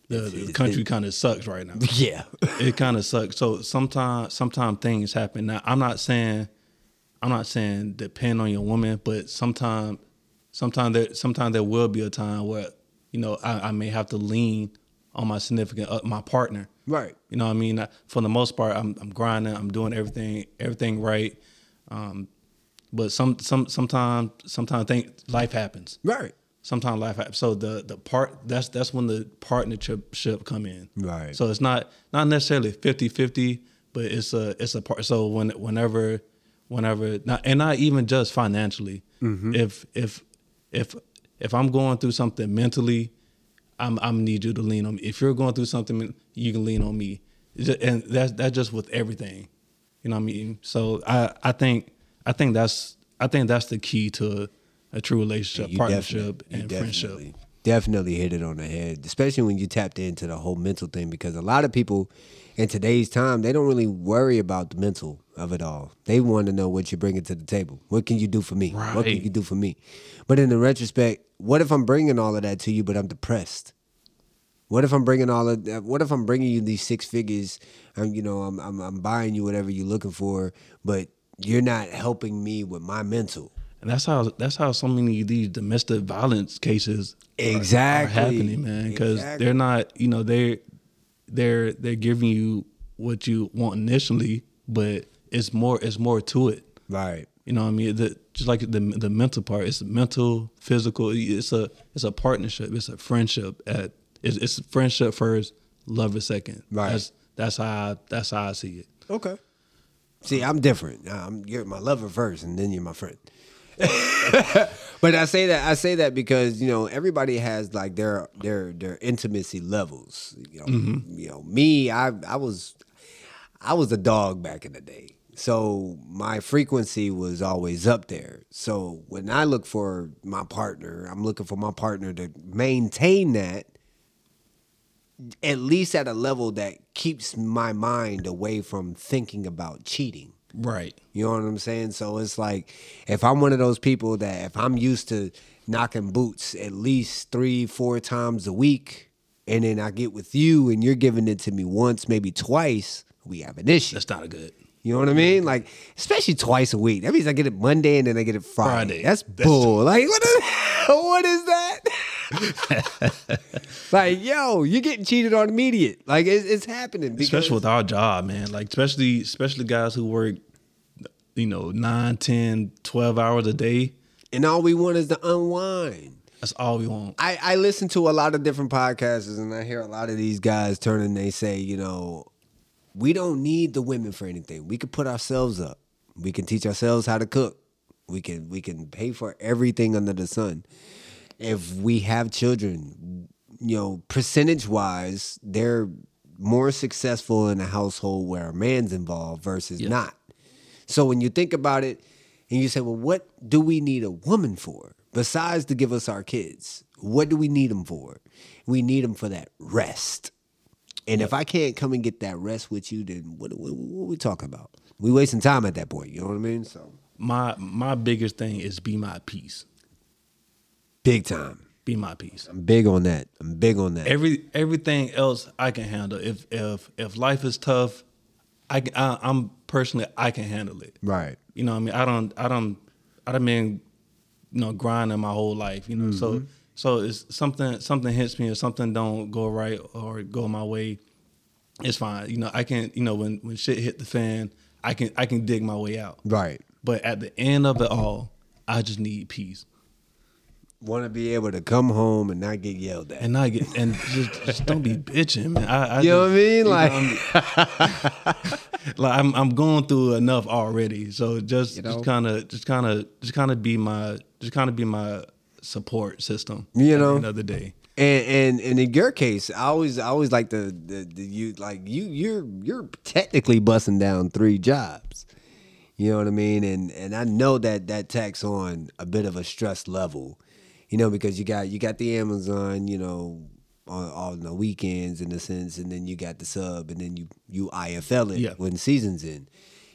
the, the country kind of sucks right now. Yeah. it kind of sucks. So sometimes sometimes things happen. Now I'm not saying I'm not saying depend on your woman, but sometimes sometimes there sometimes there will be a time where you know I, I may have to lean on my significant uh, my partner. right. You know what I mean? I- For the most part, I'm I'm grinding. I'm doing everything everything right. Um, but some some sometimes sometimes think life happens. Right. Sometimes life happens. So the the part that's that's when the partnership ship come in. Right. So it's not not necessarily 50-50, but it's a it's a part. So when whenever whenever not, and not even just financially. If if if if I'm going through something mentally, I'm I'm need you to lean on me. If you're going through something, you can lean on me. And that's that's just with everything. You know what I mean? So I I think I think that's I think that's the key to a true relationship, partnership, and friendship. definitely- Definitely hit it on the head, especially when you tapped into the whole mental thing. Because a lot of people in today's time, they don't really worry about the mental of it all. They want to know what you're bringing to the table. What can you do for me? What can you do for me? But in the retrospect, what if I'm bringing all of that to you, but I'm depressed? What if I'm bringing all of that? What if I'm bringing you these six figures? I'm, you know, I'm, I'm, I'm buying you whatever you're looking for, but you're not helping me with my mental. And that's how that's how so many of these domestic violence cases are- are, Exactly. happening, man. Because Exactly. they're not, you know, they they're they're giving you what you want initially, but it's more it's more to it. Right. You know what I mean? The, just like the the mental part, it's mental, physical. It's a it's a partnership. It's a friendship. At it's, it's friendship first, love is second. Right. That's that's how I, that's how I see it. Okay. See, I'm different. I'm, you're my lover first, and then you're my friend. but I say that I say that because you know everybody has like their their their intimacy levels. You know, mm-hmm. you know me. I I was I was a dog back in the day, so my frequency was always up there. So when I look for my partner, I'm looking for my partner to maintain that at least at a level that keeps my mind away from thinking about cheating. Right. You know what I'm saying? So it's like if I'm one of those people that if I'm used to knocking boots at least three, four times a week, and then I get with you and you're giving it to me once, maybe twice, we have an issue. That's not a good. You know what I mean? Like, especially twice a week. That means I get it Monday and then I get it Friday. Friday. That's, That's- bull. Like, what, is, what is that? like, yo, you're getting cheated on immediate. Like, it's, it's happening. Because, especially with our job, man. Like especially especially guys who work, you know, 9, 10, 12 hours a day. and all we want is to unwind. That's all we want. I, I listen to a lot of different podcasts and I hear a lot of these guys turn and they say, you know, we don't need the women for anything. We can put ourselves up. We can teach ourselves how to cook. We can we can pay for everything under the sun. If we have children, you know, percentage wise, they're more successful in a household where a man's involved versus Yes. not. So when you think about it and you say, well, what do we need a woman for besides to give us our kids? What do we need them for? We need them for that rest. And if I can't come and get that rest with you, then what, what, what we talking about? We wasting time at that point. You know what I mean? So My my biggest thing is be my peace. big time. Be my peace. I'm big on that. I'm big on that. Every everything else I can handle. If if if life is tough, I, can, I I'm personally I can handle it. right. You know, what I mean, I don't, I don't, I don't mean, you know, grinding my whole life. You know, so mm-hmm. So it's something something hits me or something don't go right or go my way. It's fine. You know, I can. You know, when when shit hit the fan, I can I can dig my way out. Right. But at the end of it all, I just need peace Want to be able to come home and not get yelled at. and not get and just, just don't be bitching, man. I, I You know what I mean? you know, Like- I'm- like I'm I'm going through enough already. So just You know? just kind of just kind of just kind of be my just kind of be my support system. You know? the end of the day. And, and and in your case, I always I always like the, the the you like you you're you're technically busting down three jobs. You know what I mean? And and I know that that tacks on a bit of a stress level. You know, because you got you got the Amazon, you know, on on the weekends in a sense, and then you got the sub, and then you you IFL it Yeah. when season's in.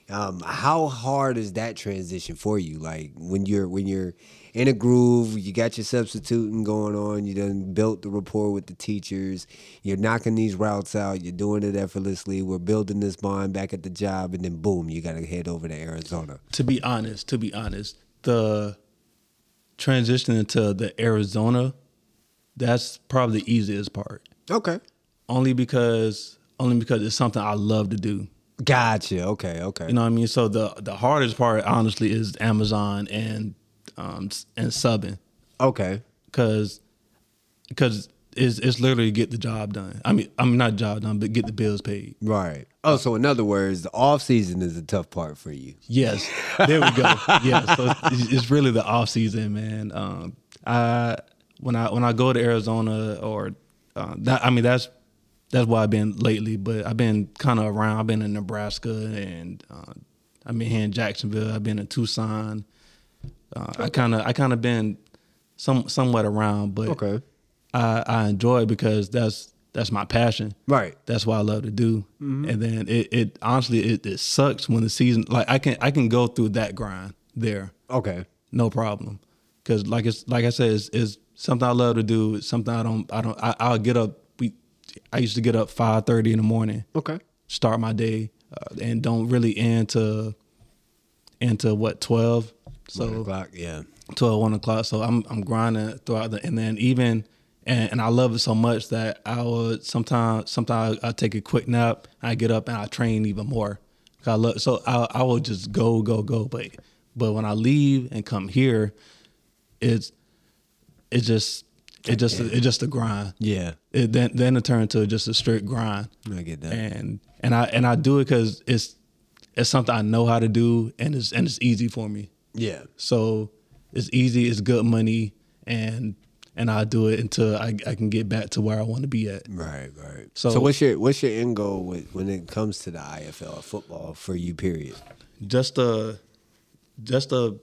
Um, how hard is that transition for you? Like when you're when you're in a groove, you got your substituting going on, you done built the rapport with the teachers, you're knocking these routes out, you're doing it effortlessly, we're building this bond back at the job, and then boom, you gotta head over to Arizona. To be honest, to be honest, the transition into the Arizona, that's probably the easiest part. Okay. Only because only because it's something I love to do. Gotcha. Okay, okay. You know what I mean? So the the hardest part, honestly, is Amazon and um and subbing okay. because because it's it's literally get the job done. I mean, I mean not job done, but get the bills paid. Right. Oh, so in other words, the off season is a tough part for you. Yes, there we go. yeah, so it's, it's really the off season, man. Um, I when I when I go to Arizona or uh, that, I mean that's that's why I've been lately. But I've been kind of around. I've been in Nebraska and uh, I've been here in Jacksonville. I've been in Tucson. Uh, I kind of I kind of been some somewhat around, but Okay. I, I enjoy it because that's that's my passion. Right. That's what I love to do. And then it, it honestly it, it sucks when the season like I can I can go through that grind there, Okay. no problem. Cause like it's like I said, it's, it's something I love to do. It's something I don't I don't I, I'll get up. We I used to get up five thirty in the morning, Okay. start my day, uh, and don't really end to into what twelve. So One o'clock. Yeah. 12, 1 o'clock. So I'm I'm grinding throughout the and then even and, and I love it so much that I would sometimes sometimes I take a quick nap, I get up and I train even more. I love so I I will just go go go, but but when I leave and come here, it's it's just it just it's just a grind. Yeah. It then then it turned to just a straight grind I get that. and and I and I do it because it's it's something I know how to do and it's and it's easy for me. Yeah. So it's easy, it's good money, and and I do it until I, I can get back to where I want to be at. Right, right. So, So- what's your what's your end goal with, when it comes to the IFL football for you? Period. Just a, just a,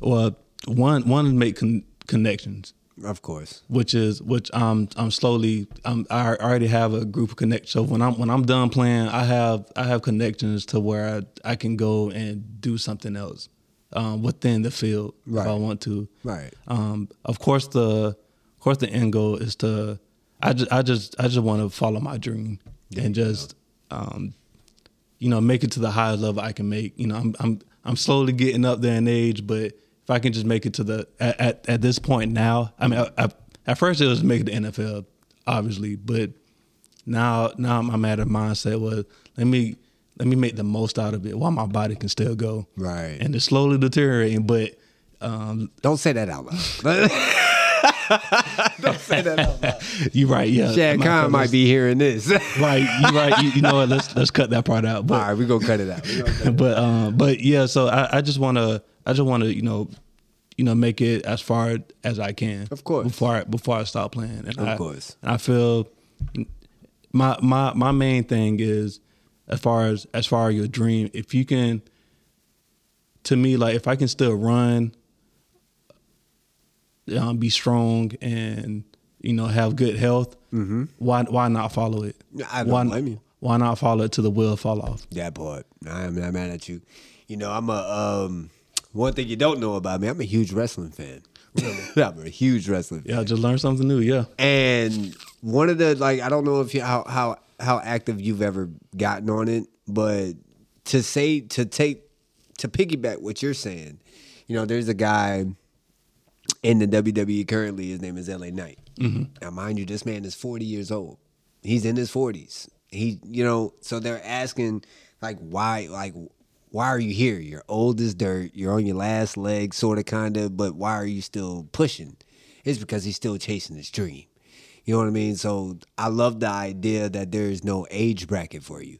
well, one one is make con- connections, Of course. which is which I'm I'm slowly I'm I already have a group of connections. So when I'm when I'm done playing, I have I have connections to where I, I can go and do something else um, within the field if I want to. Right. Um, of course, the of course the end goal is to I just I just I just want to follow my dream and just um, you know make it to the highest level I can make. You know, I'm I'm I'm slowly getting up there in age, but if I can just make it to the at at, at this point now, I mean, I, I, at first it was make it to NFL, obviously, but now now I'm at a mindset where let me let me make the most out of it while my body can still go. Right. And it's slowly deteriorating, but um, Don't say that out loud. Don't say that out loud. you're right. Yeah, Shad Khan might be hearing this. All right. You're right. You, you know what? Let's let's cut that part out. But right, we're gonna cut it out. We cut it but um, but yeah. So I, I just want to I just want to you know you know make it as far as I can. Of course. Before I, before I stop playing. And Of I, course. And I feel my my my main thing is as far as as far as your dream. If you can, to me, like if I can still run, um, be strong, and you know have good health. Mm-hmm. Why why not follow it? I don't why, blame you. Why not follow it to the will fall off? That part. I am not mad at you. You know, I'm a um one thing you don't know about me, I'm a huge wrestling fan. I'm a huge wrestling fan. Yeah, just learn something new. Yeah. And one of the like I don't know if you how how how active you've ever gotten on it, but to say to take to piggyback what you're saying, you know, there's a guy in the WWE currently. His name is LA Knight. Mm-hmm. Now, mind you, this man is 40 years old. He's in his 40s. He, you know, so they're asking like why, like why are you here? You're old as dirt. You're on your last leg, sort of, kind of. But why are you still pushing? It's because he's still chasing his dream. You know what I mean? So I love the idea that there is no age bracket for you.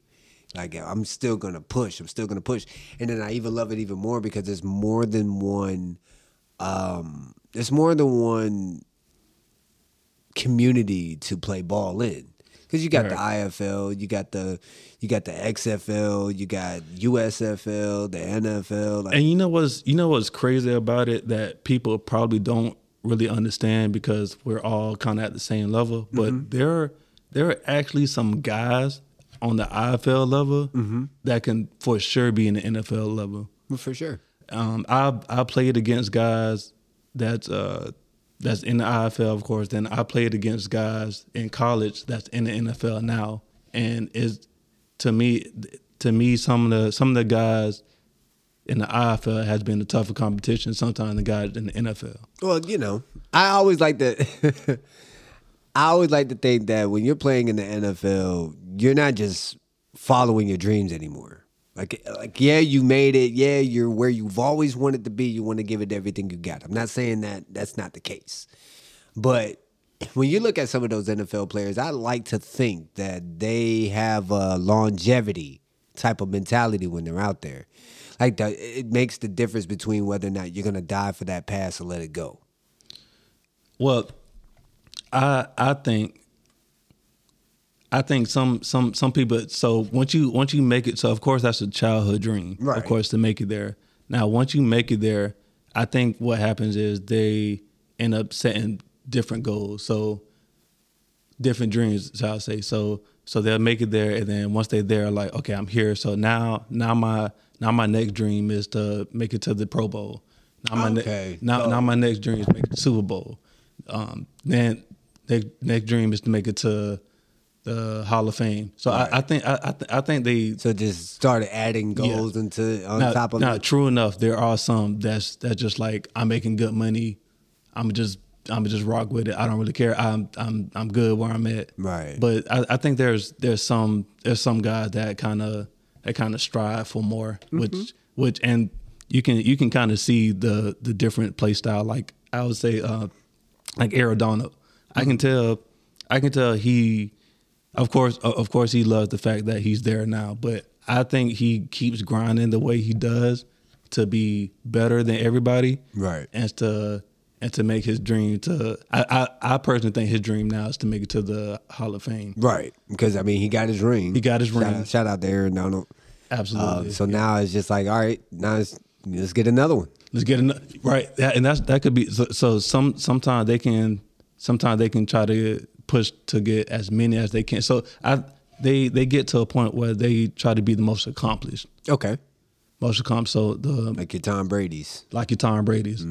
Like I'm still gonna push. I'm still gonna push. And then I even love it even more because there's more than one. Um, there's more than one community to play ball in. Because you got the IFL, you got the you got the XFL, you got USFL, the NFL. Like, And you know what's you know what's crazy about it that people probably don't really understand because we're all kind of at the same level. But there are there are actually some guys on the IFL level that can for sure be in the NFL level. for sure. Um, I I played against guys that's uh that's in the IFL, of course. Then I played against guys in college that's in the NFL now, and is to me to me some of the some of the guys in the IFL has been a tougher competition sometimes the guys in the NFL. Well, you know, I always like to. I always like to think that when you're playing in the NFL, you're not just following your dreams anymore. Like, like yeah, you made it. Yeah, you're where you've always wanted to be. You want to give it everything you got. I'm not saying that that's not the case, but when you look at some of those NFL players, I like to think that they have a longevity type of mentality when they're out there. Like it makes the difference between whether or not you're gonna die for that pass or let it go. Well, I I think I think some some some people. So once you once you make it, so of course that's a childhood dream, Right. of course, to make it there. Now, once you make it there, I think what happens is they end up setting different goals. So different dreams, shall I say? So so they'll make it there, and then once they're there, like okay, I'm here. So now now my now my next dream is to make it to the Pro Bowl. Now my ne- Okay. now So- now my next dream is to make it to the Super Bowl. Um, then next next dream is to make it to the Hall of Fame. So I, I think I I, th- I think they So just started adding goals into on now, top of now, it. true enough, there are some that's that's just like I'm making good money. I'm just I'm just rock with it. I don't really care. I'm I'm I'm good where I'm at. Right. But I, I think there's there's some there's some guys that kind of that kind of strive for more, Mm-hmm. which which and you can you can kind of see the the different play style. Like I would say, uh, like Aaron Donald, I can tell I can tell he, of course of course he loves the fact that he's there now, but I think he keeps grinding the way he does to be better than everybody, Right. And to and to make his dream to I, I I personally think his dream now is to make it to the Hall of Fame. Right. Because I mean he got his ring. He got his Shout ring. out, shout out to Aaron Donald. Absolutely. Uh, so now it's just like, all right, now it's, let's get another one. Let's get another right, that, and that's that could be so, so. Some sometimes they can sometimes they can try to push to get as many as they can. So I they they get to a point where they try to be the most accomplished. Okay. motion comp. So the Like your Tom Brady's. like your Tom Brady's,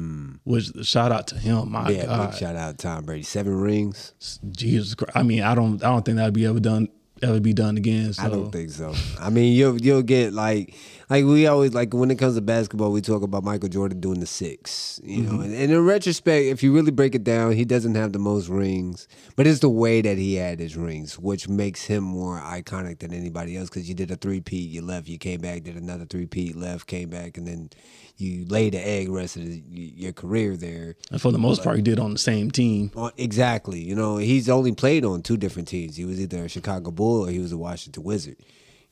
which shout out to him. My Yeah, God, big shout out to Tom Brady. Seven rings. Jesus Christ. I mean, I don't I don't think that'd be ever done ever be done again. So I don't think so. I mean, you'll you'll get like like we always like when it comes to basketball, we talk about Michael Jordan doing the six. You know, mm-hmm. and, and in retrospect, if you really break it down, he doesn't have the most rings, but it's the way that he had his rings, which makes him more iconic than anybody else. Because you did a three peat, you left, you came back, did another three peat, left, came back, and then you laid the egg rest of the, your career there. And for the most part, he did on the same team. Uh, Exactly. You know, he's only played on two different teams. He was either a Chicago Bull or he was a Washington Wizard.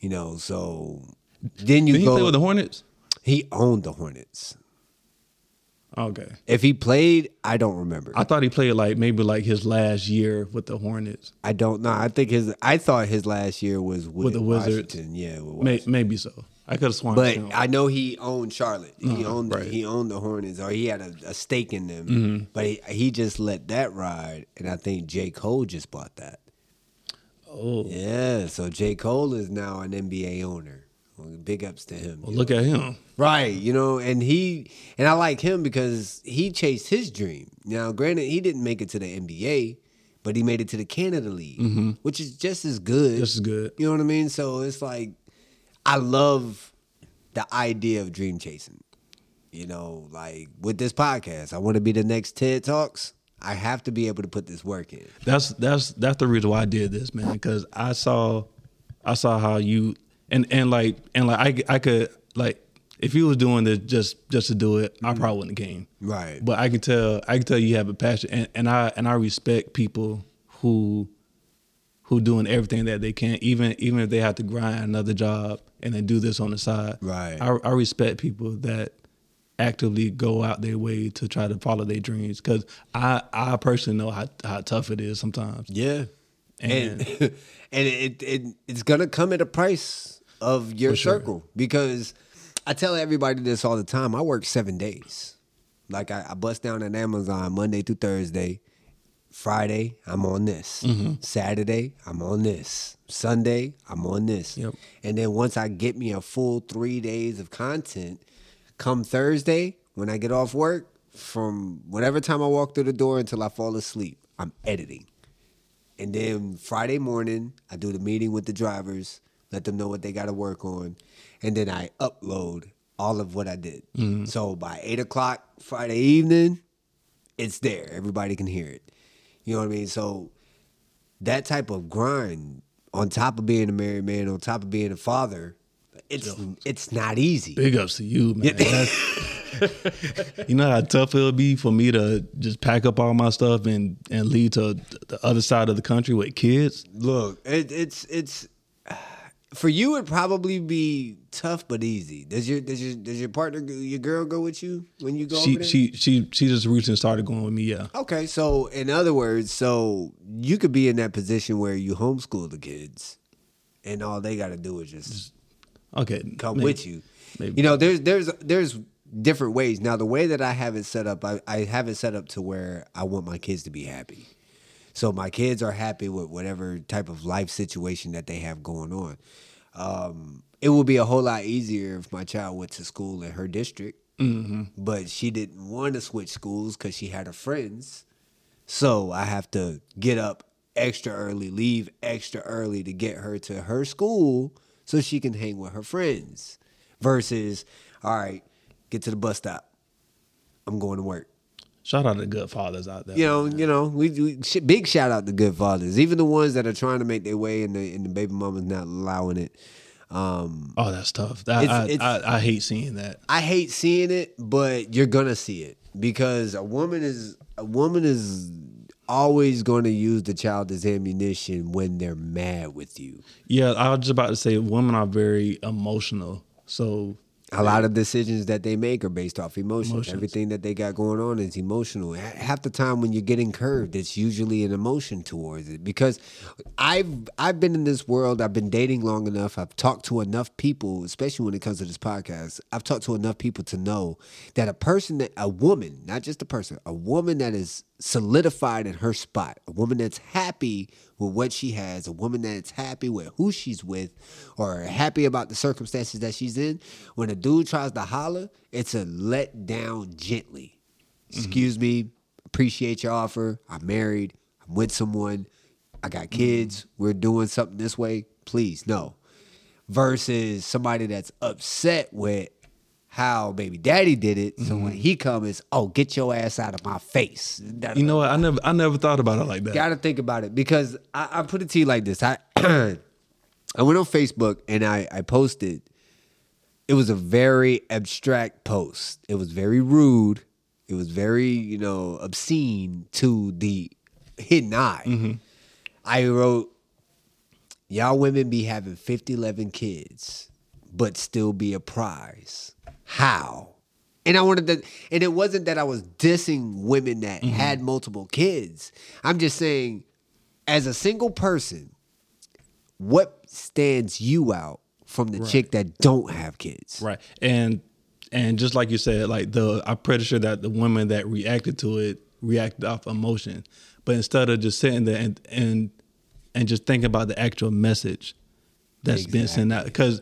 You know, so then you Did he go. play with the Hornets? he owned the Hornets. Okay. If he played, I don't remember. I thought he played like maybe like his last year with the Hornets. I don't know. I think his. I thought his last year was with, With the Wizards. Yeah, with May, Washington. maybe so. I could have sworn. But him. I know he owned Charlotte. He Uh-huh, owned the, right. he owned the Hornets, or he had a, a stake in them. Mm-hmm. But he, he just let that ride, and I think J Cole just bought that. oh, Yeah, so J. Cole is now an NBA owner. Well, Big ups to him. well, look at him. Right, you know, and he and I like him because he chased his dream. Now, granted, he didn't make it to the NBA, but he made it to the Canada League, which is just as good. Mm-hmm. Just as good. You know what I mean? So it's like I love the idea of dream chasing. You know, like with this podcast, I want to be the next TED Talks. I have to be able to put this work in. That's that's that's the reason why I did this, man. Because I saw, I saw how you and and like and like I I could like if you was doing this just just to do it, I mm-hmm. probably wouldn't have came. Right. But I can tell I can tell you have a passion, and, and I and I respect people who who doing everything that they can, even even if they have to grind another job and then do this on the side. Right. I, I respect people that actively go out their way to try to follow their dreams because I I personally know how how tough it is sometimes. Yeah. And And- and it, it it's gonna come at a price of your For sure. circle because I tell everybody this all the time. I work seven days. Like I, I bust down at Amazon Monday through Thursday. Friday, I'm on this. Mm-hmm. Saturday, I'm on this. Sunday, I'm on this. Yep. And then once I get me a full three days of content, come Thursday, when I get off work, from whatever time I walk through the door until I fall asleep, I'm editing. And then Friday morning, I do the meeting with the drivers, let them know what they got to work on, and then I upload all of what I did. So by eight o'clock Friday evening, it's there. Everybody can hear it. You know what I mean? So that type of grind, on top of being a married man, on top of being a father, it's it's not easy. Big ups to you, man. You know how tough it would be for me to just pack up all my stuff and and leave to the other side of the country with kids. Look, it, it's it's for you. It'd probably be tough but easy. Does your does your does your partner your girl go with you when you go? She she she she just recently started going with me. Yeah, Okay, so in other words, so you could be in that position where you homeschool the kids, and all they got to do is just okay. come maybe- with you. maybe. You know, there's there's there's different ways. Now, the way that I have it set up, I, I have it set up to where I want my kids to be happy. So my kids are happy with whatever type of life situation that they have going on. Um, it would be a whole lot easier if my child went to school in her district, but she didn't want to switch schools because she had her friends. So I have to get up extra early, leave extra early to get her to her school so she can hang with her friends. Versus, all right, get to the bus stop. I'm going to work. Shout out to the good fathers out there. You know, you know, we, we sh- big shout out to the good fathers, even the ones that are trying to make their way and the and the baby mama's not allowing it. Um, Oh, that's tough. That, It's- I, it's- I I hate seeing that. I hate seeing it, but you're gonna see it because a woman is a woman is always going to use the child as ammunition when they're mad with you. Yeah, I was just about to say women are very emotional. So A lot of decisions that they make are based off emotions. Emotions. Everything that they got going on is emotional. Half the time when you're getting curved, it's usually an emotion towards it. Because I've I've been in this world. I've been dating long enough. I've talked to enough people, especially when it comes to this podcast. I've talked to enough people to know that a person that a woman, not just a person, a woman that is solidified in her spot, a woman that's happy with what she has, a woman that's happy with who she's with, or happy about the circumstances that she's in. When a dude tries to holler, it's a let down gently. Mm-hmm. Excuse me, appreciate your offer. I'm married. I'm with someone. I got mm-hmm. kids. We're doing something this way. Please, no. Versus somebody that's upset with how baby daddy did it. So when mm-hmm. he comes, oh, get your ass out of my face. You know what? I never I never thought about it like that. Got to think about it because I, I put it to you like this. I I went on Facebook and I I posted. It was a very abstract post. It was very rude. It was very you know obscene to the hidden eye. Mm-hmm. I wrote, "Y'all women be having 50, 11 kids, but still be a prize. How?" And I wanted to, and it wasn't that I was dissing women that mm-hmm. had multiple kids. I'm just saying, as a single person, what stands you out from the chick that don't have kids? Right. And and just like you said, like the I'm pretty sure that the women that reacted to it reacted off emotion. But instead of just sitting there and and and just thinking about the actual message that's been sent out. Cause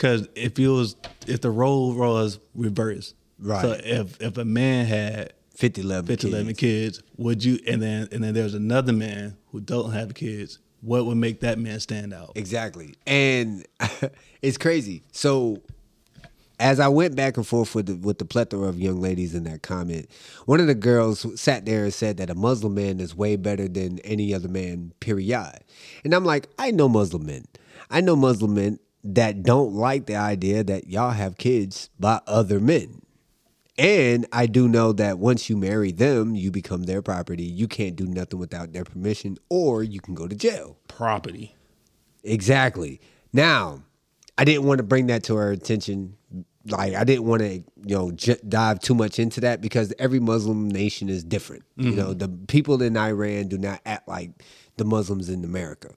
cause if it was if the role was reversed. Right. So if if a man had 50, 11 50, 11 kids. kids, would you and then and then there's another man who don't have kids, what would make that man stand out? Exactly. And it's crazy. So as I went back and forth with the, with the plethora of young ladies in that comment, one of the girls sat there and said that a Muslim man is way better than any other man, period. And I'm like, I know Muslim men. I know Muslim men that don't like the idea that y'all have kids by other men. And I do know that once you marry them, you become their property. You can't do nothing without their permission, or you can go to jail. Property. Exactly. Now, I didn't want to bring that to her attention. Like, I didn't want to, you know, j- dive too much into that because every Muslim nation is different. You know, mm-hmm. the people in Iran do not act like the Muslims in America.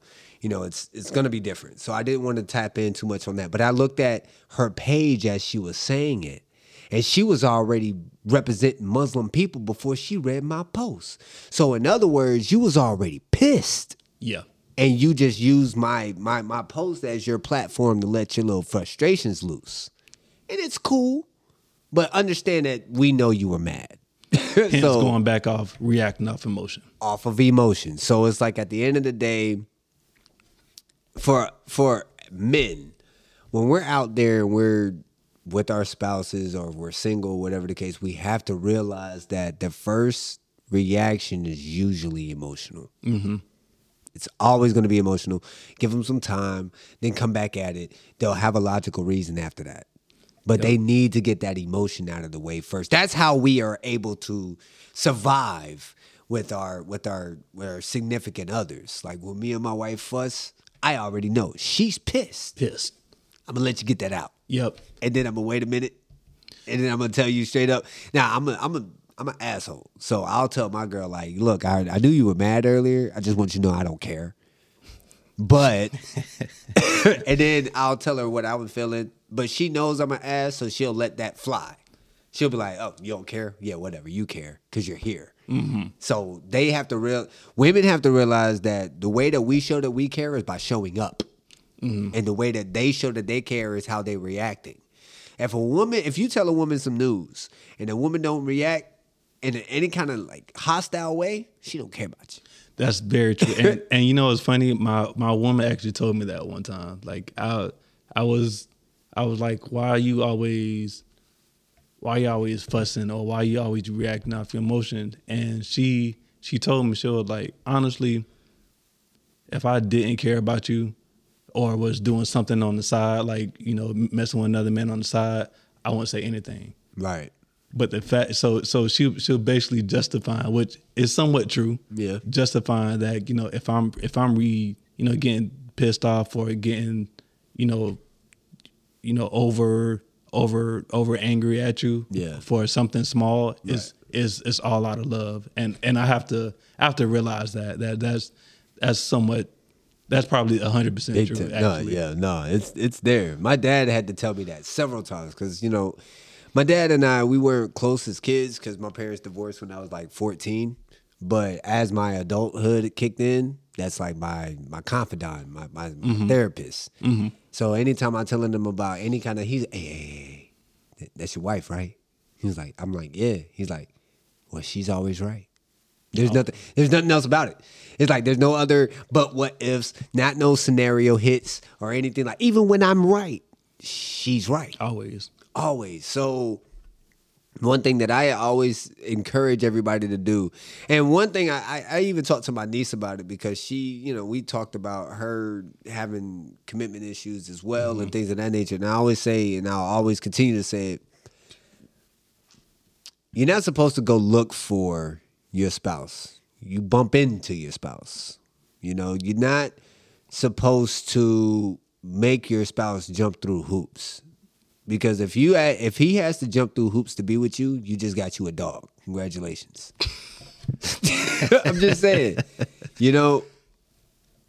You know, it's it's going to be different. So I didn't want to tap in too much on that. But I looked at her page as she was saying it, and she was already representing Muslim people before she read my post. So in other words, you was already pissed Yeah. and you just used my my my post as your platform to let your little frustrations loose. And it's cool, but understand that we know you were mad. Hence so going back off reacting off emotion. off of emotion. So it's like at the end of the day, for for men, when we're out there and we're with our spouses or we're single, whatever the case, we have to realize that the first reaction is usually emotional. Mm-hmm. It's always going to be emotional. Give them some time, then come back at it. They'll have a logical reason after that. But they need to get that emotion out of the way first. That's how we are able to survive with our with our with our significant others. Like when me and my wife fuss, I already know she's pissed. Pissed. I'm gonna let you get that out, Yep. and then I'm gonna wait a minute, and then I'm gonna tell you straight up. Now I'm a, I'm a I'm an asshole, so I'll tell my girl like, look, I I knew you were mad earlier. I just want you to know I don't care. But and then I'll tell her what I was feeling. But she knows I'm an ass, so she'll let that fly. She'll be like, "Oh, you don't care? Yeah, whatever. You care because you're here." Mm-hmm. So they have to real women have to realize that the way that we show that we care is by showing up, mm-hmm. and the way that they show that they care is how they reacting. If a woman, if you tell a woman some news and a woman don't react in any kind of like hostile way, she don't care about you. That's very true. And, and you know it's funny? My my woman actually told me that one time. Like I I was I was like, why are you always why you always fussing or why you always reacting off your emotion? And she she told me she was like, honestly, if I didn't care about you or was doing something on the side, like, you know, messing with another man on the side, I wouldn't say anything. Right. But the fact, so so she she'll basically justify, which is somewhat true. Yeah. Justifying that you know if I'm if I'm re you know getting pissed off or getting you know you know over over over angry at you Yeah. for something small is is is all out of love and and I have to I have to realize that that that's that's somewhat that's probably hundred percent true. time. No, yeah, no, it's it's there. My dad had to tell me that several times because you know, my dad and I we weren't close as kids because my parents divorced when I was like fourteen. But as my adulthood kicked in, that's like my my confidant, my my, my mm-hmm. therapist. Mm-hmm. So anytime I'm telling them about any kind of, he's hey, hey, hey, that's your wife, right? He's like, I'm like, yeah. He's like, well, she's always right. There's oh. nothing. There's nothing else about it. It's like there's no other but what ifs. Not no scenario hits or anything like. Even when I'm right, she's right Always. always. So one thing that I always encourage everybody to do, and one thing I, I, I even talked to my niece about it because she, you know, we talked about her having commitment issues as well and mm-hmm. things of that nature. And I always say, and I'll always continue to say it, you're not supposed to go look for your spouse. You bump into your spouse. You know, you're not supposed to make your spouse jump through hoops. Because if you if he has to jump through hoops to be with you, you just got you a dog. Congratulations. I'm just saying. You know,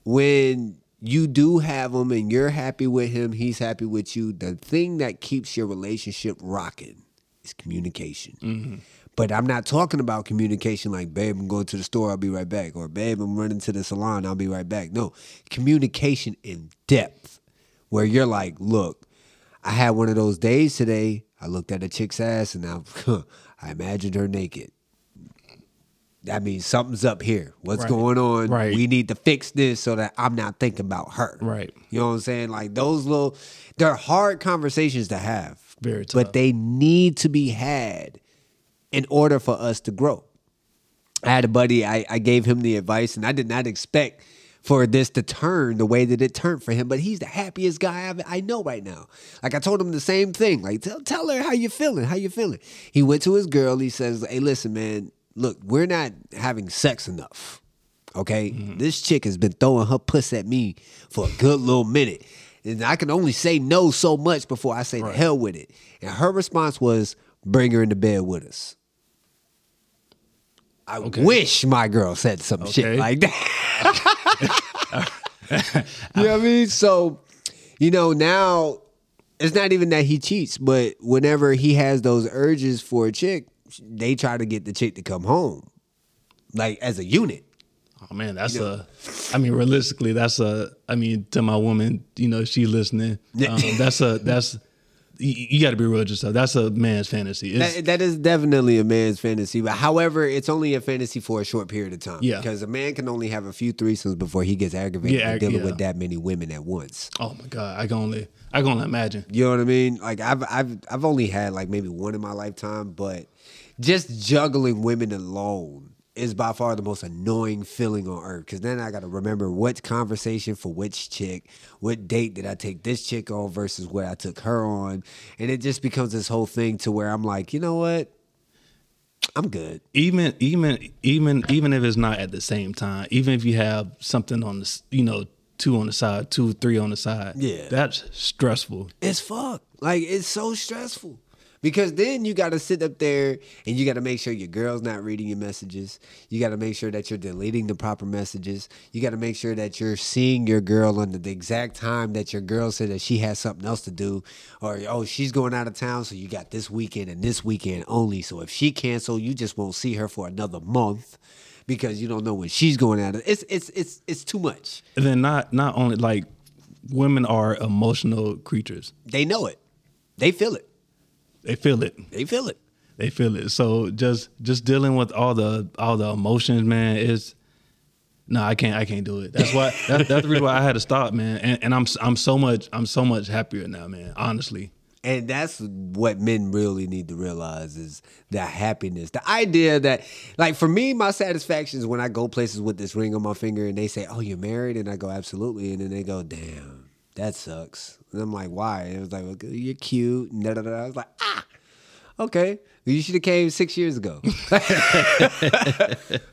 when you do have him and you're happy with him, he's happy with you, the thing that keeps your relationship rocking is communication. Mm-hmm. But I'm not talking about communication like, babe, I'm going to the store, I'll be right back. Or, babe, I'm running to the salon, I'll be right back. No, communication in depth where you're like, look, I had one of those days today. I looked at a chick's ass and I, I imagined her naked. That means something's up here. What's Right. going on? Right. We need to fix this so that I'm not thinking about her. Right. You know what I'm saying? Like those little, they're hard conversations to have. Very tough. But they need to be had in order for us to grow. I had a buddy, I, I gave him the advice, and I did not expect for this to turn the way that it turned for him. But he's the happiest guy I've, I know right now. Like I told him the same thing. Like tell tell her how you feeling. How you feeling? He went to his girl. He says, "Hey, listen, man. Look, we're not having sex enough. Okay, mm-hmm. this chick has been throwing her puss at me for a good little minute." And I can only say no so much before I say the hell with it. And her response was, bring her into bed with us. I wish my girl said some shit like that. you know what I mean? So, you know, now it's not even that he cheats, but whenever he has those urges for a chick, they try to get the chick to come home. Like as a unit. Oh man, that's a. I mean, realistically, that's a. I mean, to my woman, you know, she listening. Um, that's a. That's. You, you got to be real with yourself. That's a man's fantasy. That, that is definitely a man's fantasy. But however, it's only a fantasy for a short period of time. Yeah. Because a man can only have a few threesomes before he gets aggravated Yeah, with dealing yeah. with that many women at once. oh my god, I can only. I can only imagine. You know what I mean? Like I've I've I've only had like maybe one in my lifetime, but just juggling women alone is by far the most annoying feeling on earth. Because then I got to remember what conversation for which chick, what date did I take this chick on versus what I took her on, and it just becomes this whole thing to where I'm like, you know what? I'm good. even even even even if it's not at the same time, even if you have something on the you know two on the side, two three on the side, Yeah. that's stressful. It's fuck. Like it's so stressful. Because then you gotta sit up there and you gotta make sure your girl's not reading your messages. You gotta make sure that you're deleting the proper messages. You gotta make sure that you're seeing your girl on the exact time that your girl said that she has something else to do. Or oh, she's going out of town, so you got this weekend and this weekend only. So if she cancel, you just won't see her for another month because you don't know when she's going out. It's it's it's it's too much. And then not not only like women are emotional creatures. They know it. They feel it. They feel it. They feel it. They feel it. So just just dealing with all the all the emotions, man, is no, I can't. I can't do it. That's why. That, that's the reason why I had to stop, man. And, and I'm I'm so much I'm so much happier now, man. Honestly, And that's what men really need to realize is the happiness. The idea that, like, for me, my satisfaction is when I go places with this ring on my finger and they say, Oh, you're married? And I go, Absolutely. And then they go, Damn, that sucks. And I'm like, Why? And it was like, well, You're cute. Da, da, da. I was like, Ah, okay. You should have came six years ago. like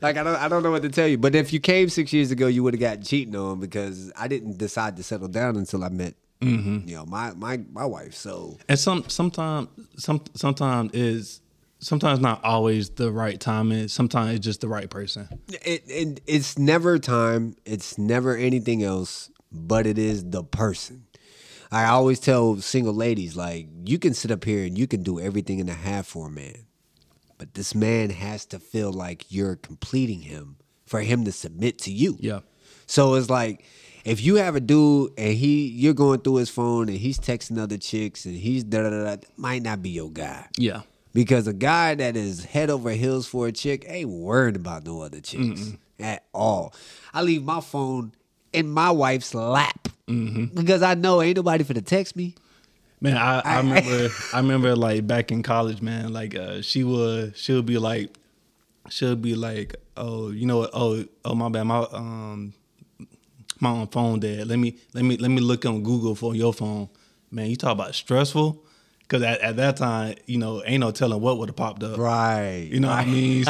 I don't, I don't know what to tell you. But if you came six years ago, you would have got cheating on because I didn't decide to settle down until I met, you know, my my my wife. So and some sometimes some sometimes is sometimes not always the right time timing. Sometimes it's just the right person. it, it it's never time. It's never anything else, but it is the person. I always tell single ladies like you can sit up here and you can do everything in a half for a man, but this man has to feel like you're completing him for him to submit to you. Yeah. So it's like if you have a dude and he you're going through his phone and he's texting other chicks and he's da da da, da might not be your guy. Yeah. Because a guy that is head over heels for a chick ain't worried about no other chicks at all. I leave my phone in my wife's lap because I know ain't nobody for to text me. Man, I, I remember I remember like back in college, man, like uh she would she'll be like she'll be like, Oh, you know what, oh oh my bad, my um my own phone dead. Let me let me let me look on Google for your phone. Man, you talk about stressful. Cause at, at that time, you know, ain't no telling what would have popped up. Right. You know what I mean?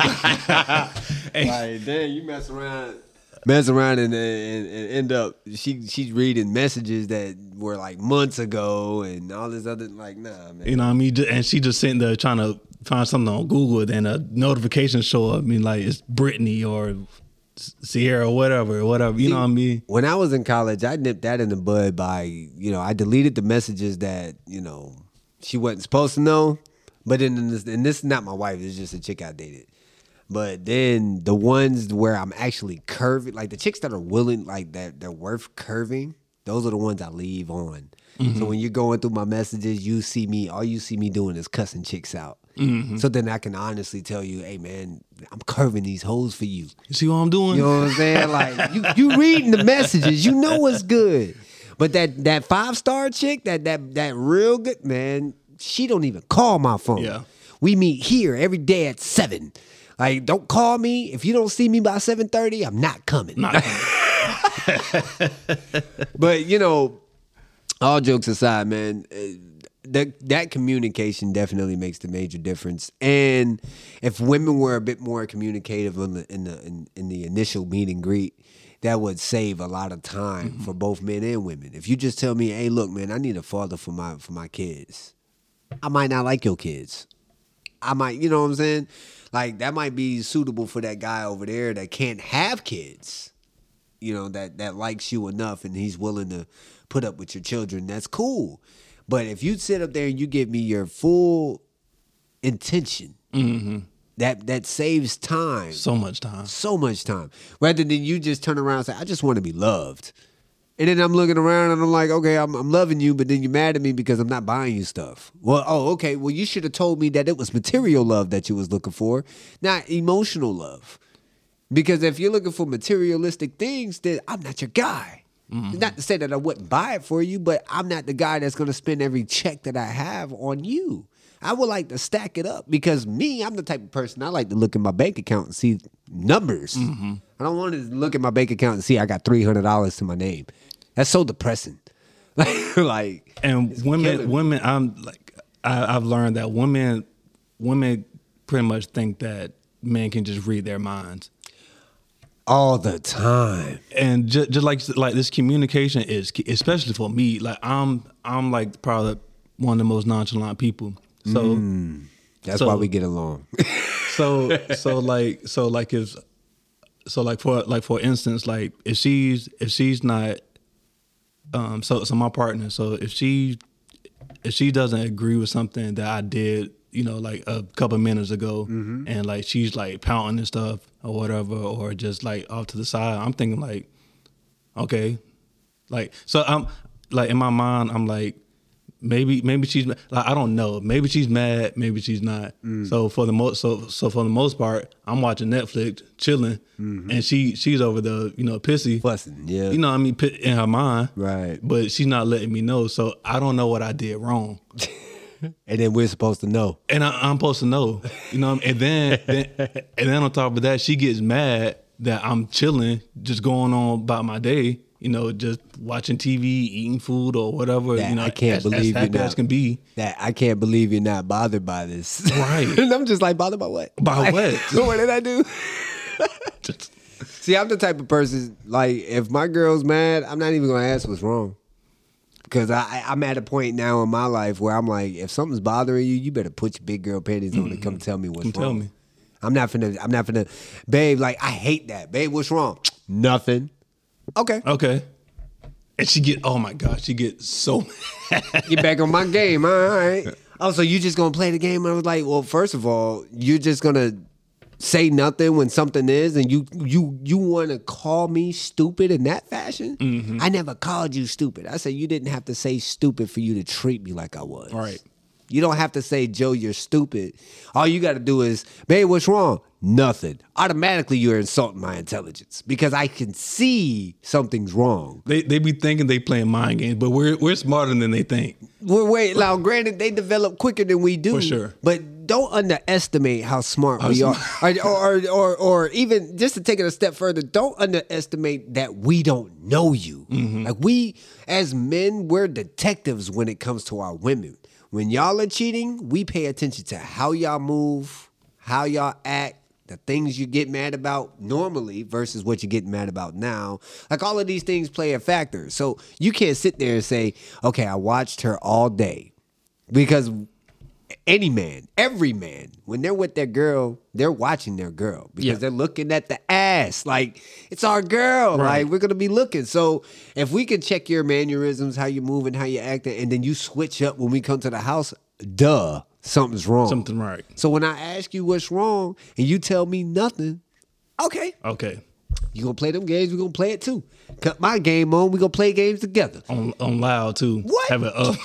Ain't- Like then you mess around, mess around, and, and, and end up she she's reading messages that were like months ago and all this other like nah man. You know what I mean? And she just sitting there trying to find something on Google, then a notification show up. I mean, like it's Brittany or Sierra or whatever, or whatever. You know what I mean? When I was in college, I nipped that in the bud by you know I deleted the messages that you know she wasn't supposed to know. But then in this, and this is not my wife. It's just a chick I dated. But then the ones where I'm actually curving, like the chicks that are willing, like that they're worth curving. Those are the ones I leave on. So mm-hmm. when you're going through my messages, you see me. All you see me doing is cussing chicks out. Mm-hmm. So then I can honestly tell you, hey man, I'm curving these holes for you. You see what I'm doing? You know what I'm saying? Like you, you reading the messages, you know what's good. But that that five star chick, that that that real good man, she don't even call my phone. Yeah. We meet here every day at seven. Like, don't call me if you don't see me by seven thirty. I'm not coming. Not- But you know, all jokes aside, man, uh, that that communication definitely makes the major difference. And if women were a bit more communicative in the in the in, in the initial meet and greet, that would save a lot of time for both men and women. If you just tell me, "Hey, look, man, I need a father for my for my kids," I might not like your kids. I might, you know what I'm saying? Like that might be suitable for that guy over there that can't have kids you know that that likes you enough and he's willing to put up with your children. That's cool. But if you sit up there and you give me your full intention mm-hmm. that that saves time. So much time. so much time. Rather than you just turn around and say i just want to be loved and then i'm looking around and i'm like okay I'm, I'm loving you but then you're mad at me because i'm not buying you stuff well oh okay well you should have told me that it was material love that you was looking for not emotional love because if you're looking for materialistic things, then I'm not your guy. Mm-hmm. Not to say that I wouldn't buy it for you, but I'm not the guy that's going to spend every check that I have on you. I would like to stack it up because me, I'm the type of person I like to look at my bank account and see numbers. Mm-hmm. I don't want to look at my bank account and see I got three hundred dollars to my name. That's so depressing. Like, like And women, me. women, I'm like, I, I've learned that women, women pretty much think that men can just read their minds. all the time. and just, just like like this communication is especially for me like i'm i'm like probably one of the most nonchalant people so mm. That's So- why we get along. so so like so like if so like for like for instance like if she's if she's not um so so my partner so if she if she doesn't agree with something that I did you know like a couple minutes ago and like she's like pouting and stuff or whatever or just like off to the side I'm thinking like okay. Like so I'm like in my mind I'm like maybe maybe she's like I don't know. Maybe she's mad maybe she's not. Mm. So for the most so so for the most part I'm watching Netflix chilling mm-hmm. and she she's over the you know pissy. Fussing, yeah. you know what I mean? In her mind. Right. but she's not letting me know so I don't know what I did wrong. And then we're supposed to know. and I, I'm supposed to know. You know and then, then and then on top of that she gets mad that I'm chilling just going on about my day you know just watching TV eating food or whatever That you know I can't as, believe as you're not- can be that I can't believe you're not bothered by this. Right. and I'm just like, bothered by what? By Like, what? what did I do? See, I'm the type of person, like, if my girl's mad, I'm not even to ask what's wrong. Because I, I- I'm at a point now in my life where I'm like, if something's bothering you, you better put your big girl panties on and come tell me what's Mm-hmm. Come wrong. tell me. I'm not finna, I'm not finna, babe, like, I hate that. Babe, what's wrong? Nothing. Okay. Okay. And she get oh my god, she get so mad. get back on my game. All right. Oh, so you just gonna play the game? I was like, well, first of all, you're just gonna say nothing when something is, and you you you want to call me stupid in that fashion. Mm-hmm. I never called you stupid. I said you didn't have to say stupid for you to treat me like I was. Right. You don't have to say, Joe, you're stupid. All you got to do is, babe, what's wrong? Nothing. Automatically, you're insulting my intelligence because I can see something's wrong. They they be thinking they playing mind games, but we're we're smarter than they think. We're wait. Now, granted, they develop quicker than we do. For sure. But don't underestimate how smart we are, or, or, or, or even just to take it a step further, don't underestimate that we don't know you. Mm-hmm. Like we, as men, we're detectives when it comes to our women. When y'all are cheating, we pay attention to how y'all move, how y'all act, the things you get mad about normally versus what you get mad about now. Like all of these things play a factor. So you can't sit there and say, okay, I watched her all day. Because any man, every man, when they're with their girl, they're watching their girl because Yeah. they're looking at the ass. Like it's our girl. Right. Like we're gonna be looking. So if we can check your mannerisms, how you moving, how you acting, and then you switch up when we come to the house, duh, something's wrong. Something right. So when I ask you what's wrong and you tell me nothing, okay, Okay. you gonna play them games, we gonna play it too. Cut my game on, we gonna play games together. On on loud too. What? Have it up.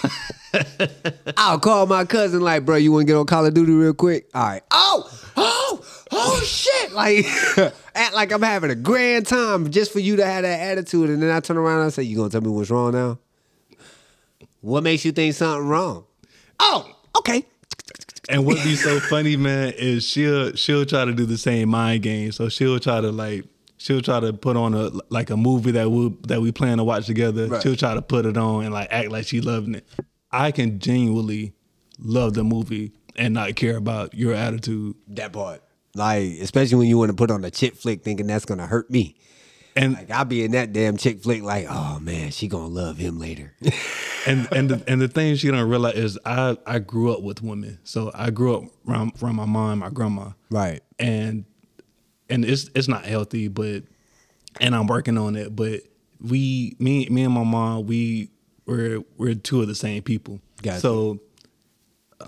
I'll call my cousin like, bro, you want to get on Call of Duty real quick? All right. Oh, oh, oh shit! Like, act like I'm having a grand time just for you to have that attitude, and then I turn around and I say, "You gonna tell me what's wrong now? What makes you think something wrong? Oh, okay. And what be so funny, man, is she'll she'll try to do the same mind game. So she'll try to like she'll try to put on a like a movie that we that we plan to watch together. Right. She'll try to put it on and like act like she loving it. I can genuinely love the movie and not care about your attitude. That part. Like, especially when you want to put on a chick flick, thinking that's gonna hurt me. And Like, I'll be in that damn chick flick, like, oh man, she gonna love him later. and and the, and the thing she don't realize is I I grew up with women. So I grew up around, around my mom, my grandma. right. and and it's it's not healthy, but and I'm working on it. But we, me, me and my mom, we we're we're two of the same people. Gotcha. So,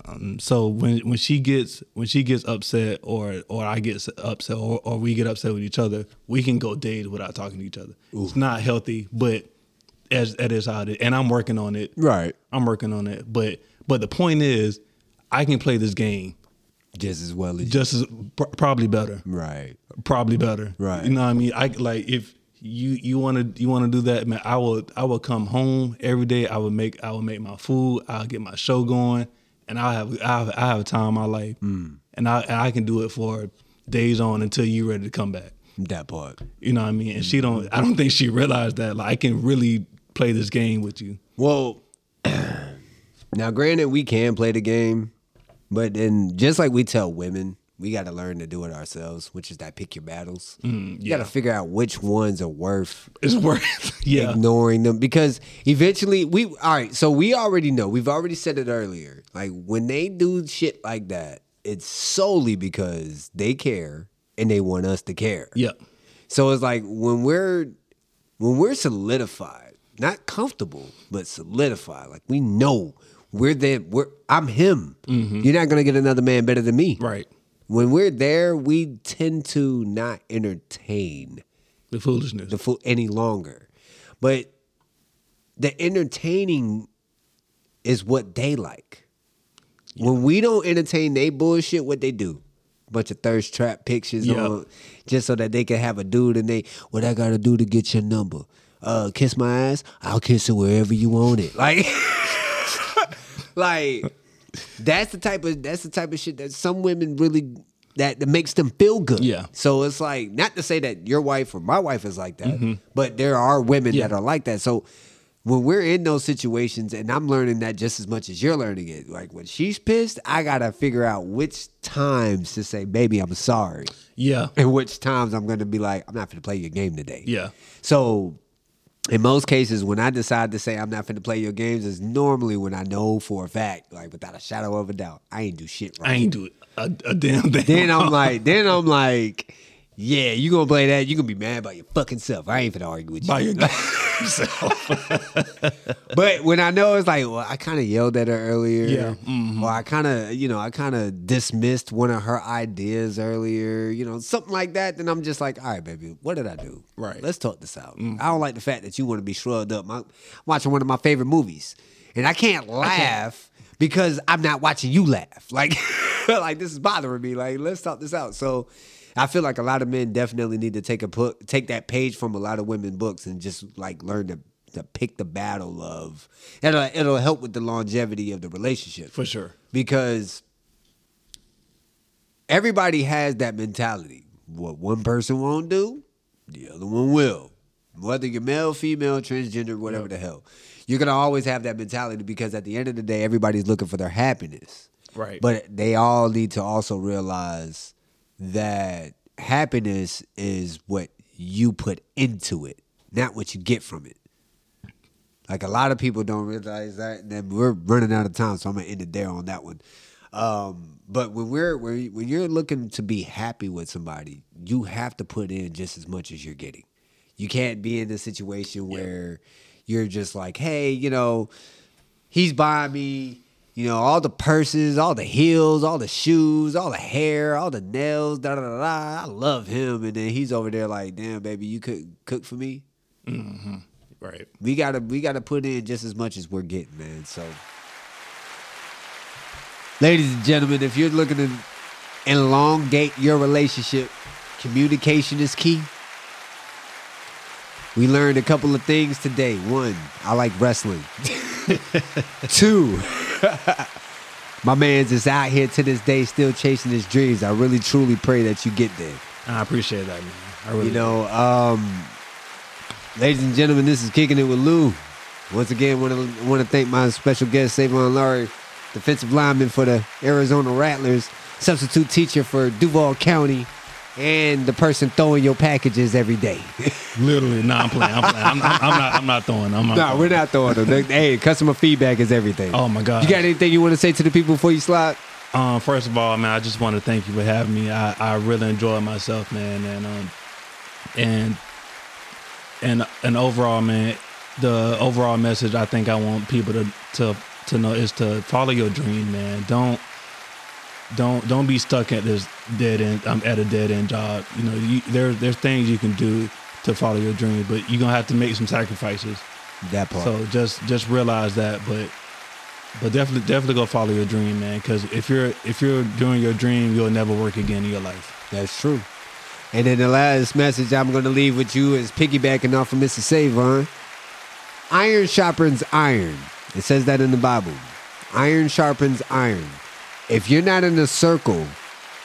um, so when when she gets when she gets upset or or I get upset or, or we get upset with each other, we can go days without talking to each other. It's not healthy, but as that is how it is, and I'm working on it. Right. I'm working on it. But but the point is, I can play this game Just as well as just as pr- probably better Right. probably better. Right. You know what I mean? I like if you you want to you want to do that, man. I will I will come home every day. I would make I would make my food. I'll get my show going, and I'll have I have, I have time in my life, Mm. and I and I can do it for days on until you ready to come back. That part. You know what I mean? And she don't. I don't think she realized that. Like I can really play this game with you. Well, now granted, we can play the game, but then just like we tell women, we got to learn to do it ourselves, which is that pick your battles. Mm, you got to figure out which ones are worth It's worth. yeah. ignoring them because eventually we all right so we already know we've already said it earlier like when they do shit like that it's solely because they care and they want us to care Yeah. so it's like when we're when we're solidified not comfortable but solidified like we know we're there we're i'm him mm-hmm. you're not gonna get another man better than me Right. When we're there we tend to not entertain The foolishness. the fool any longer. But the entertaining is what they like. When we don't entertain they bullshit, what they do? Bunch of thirst trap pictures Yeah. on just so that they can have a dude and they what I gotta do to get your number. Uh kiss my ass, I'll kiss it wherever you want it. Like like that's the type of that's the type of shit that some women really that, that makes them feel good. Yeah. So it's like not to say that your wife or my wife is like that, but there are women Mm-hmm. Yeah. that are like that. So when we're in those situations, and I'm learning that just as much as you're learning it, like when she's pissed, I gotta figure out which times to say, "Baby, I'm sorry," Yeah. and which times I'm gonna be like, "I'm not gonna play your game today." Yeah. So in most cases, when I decide to say I'm not finna play your games, is normally when I know for a fact, like without a shadow of a doubt, I ain't do shit right. I ain't do a, a damn thing. then I'm like, then I'm like, yeah, you gonna play that? You gonna be mad by your fucking self. I ain't finna argue with you. By your but when I know it's like, well, I kind of yelled at her earlier. Yeah. Mhm. Or I kind of, you know, I kind of dismissed one of her ideas earlier, you know, something like that. Then I'm just like, all right, baby, what did I do? Right. Let's talk this out. I don't like the fact that you want to be shrugged up. I'm watching one of my favorite movies, and I can't laugh because I'm not watching you laugh. Like, like this is bothering me. Like, let's talk this out. So. I feel like a lot of men definitely need to take a put take that page from a lot of women books and just like learn to to pick the battle of it'll it'll help with the longevity of the relationship For sure. because everybody has that mentality. What one person won't do, the other one will. Whether you're male, female, transgender, whatever the hell, you're gonna always have that mentality because at the end of the day, everybody's looking for their happiness. Right. But they all need to also realize that happiness is what you put into it, not what you get from it. Like a lot of people don't realize that. And then we're running out of time, so I'm gonna end it there on that one. Um, but when we're when when you're looking to be happy with somebody, you have to put in just as much as you're getting. You can't be in a situation where you're just like, hey, you know, he's buying me, you know, all the purses, all the heels, all the shoes, all the hair, all the nails, da da da da. I love him, and then he's over there like, damn, baby, you could cook for me. Mm-hmm. Right. We gotta we gotta put in just as much as we're getting, man. So, ladies and gentlemen, if you're looking to elongate your relationship, communication is key. We learned a couple of things today. One, I like wrestling. Two, my man's is out here to this day still chasing his dreams. I really truly pray that you get there. I appreciate that, man. I really You know, um, ladies and gentlemen, this is kicking it with Lou. Once again, want to want to thank my special guest Savon Lowry, defensive lineman for the Arizona Rattlers, substitute teacher for Duval County, and the person throwing your packages every day. Literally, no, I'm playing. I'm playing. I'm, I'm, I'm not. I'm not throwing. I'm not. no, throwing. we're not throwing them. Hey, customer feedback is everything. Oh my god. You got anything you want to say to the people before you slide? Um, first of all, man, I just want to thank you for having me. I, I really enjoy myself, man, and um, and and and overall, man, the overall message I think I want people to to to know is to follow your dream, man. Don't don't don't be stuck at this dead end. I'm at a dead end job. You know, you, there there's things you can do to follow your dream, but you're gonna have to make some sacrifices. That part. So just just realize that, but but definitely definitely go follow your dream, man. Because if you're if you're doing your dream, you'll never work again in your life. That's true. And then the last message I'm to leave with you is piggybacking off of Mr. Savon. Iron sharpens iron. It says that in the Bible. Iron sharpens iron. If you're not in a circle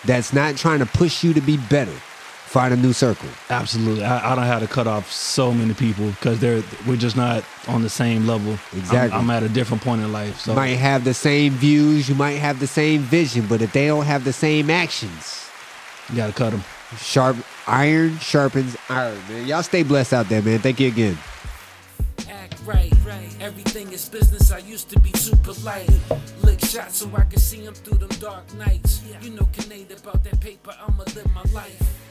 that's not trying to push you to be better, find a new circle. Absolutely, I, I don't have to cut off so many people because they're we're just not on the same level. I'm- Exactly. I'm, at a different point in life. So You might have the same views, you might have the same vision, but if they don't have the same actions, you got to cut them. sharp iron sharpens iron, man. Y'all stay blessed out there, man. Thank you again. Right. Everything is business. I used to be too polite. Lick shots so I can see 'em through them dark nights. You know, Canadian about that paper. I'ma live my life.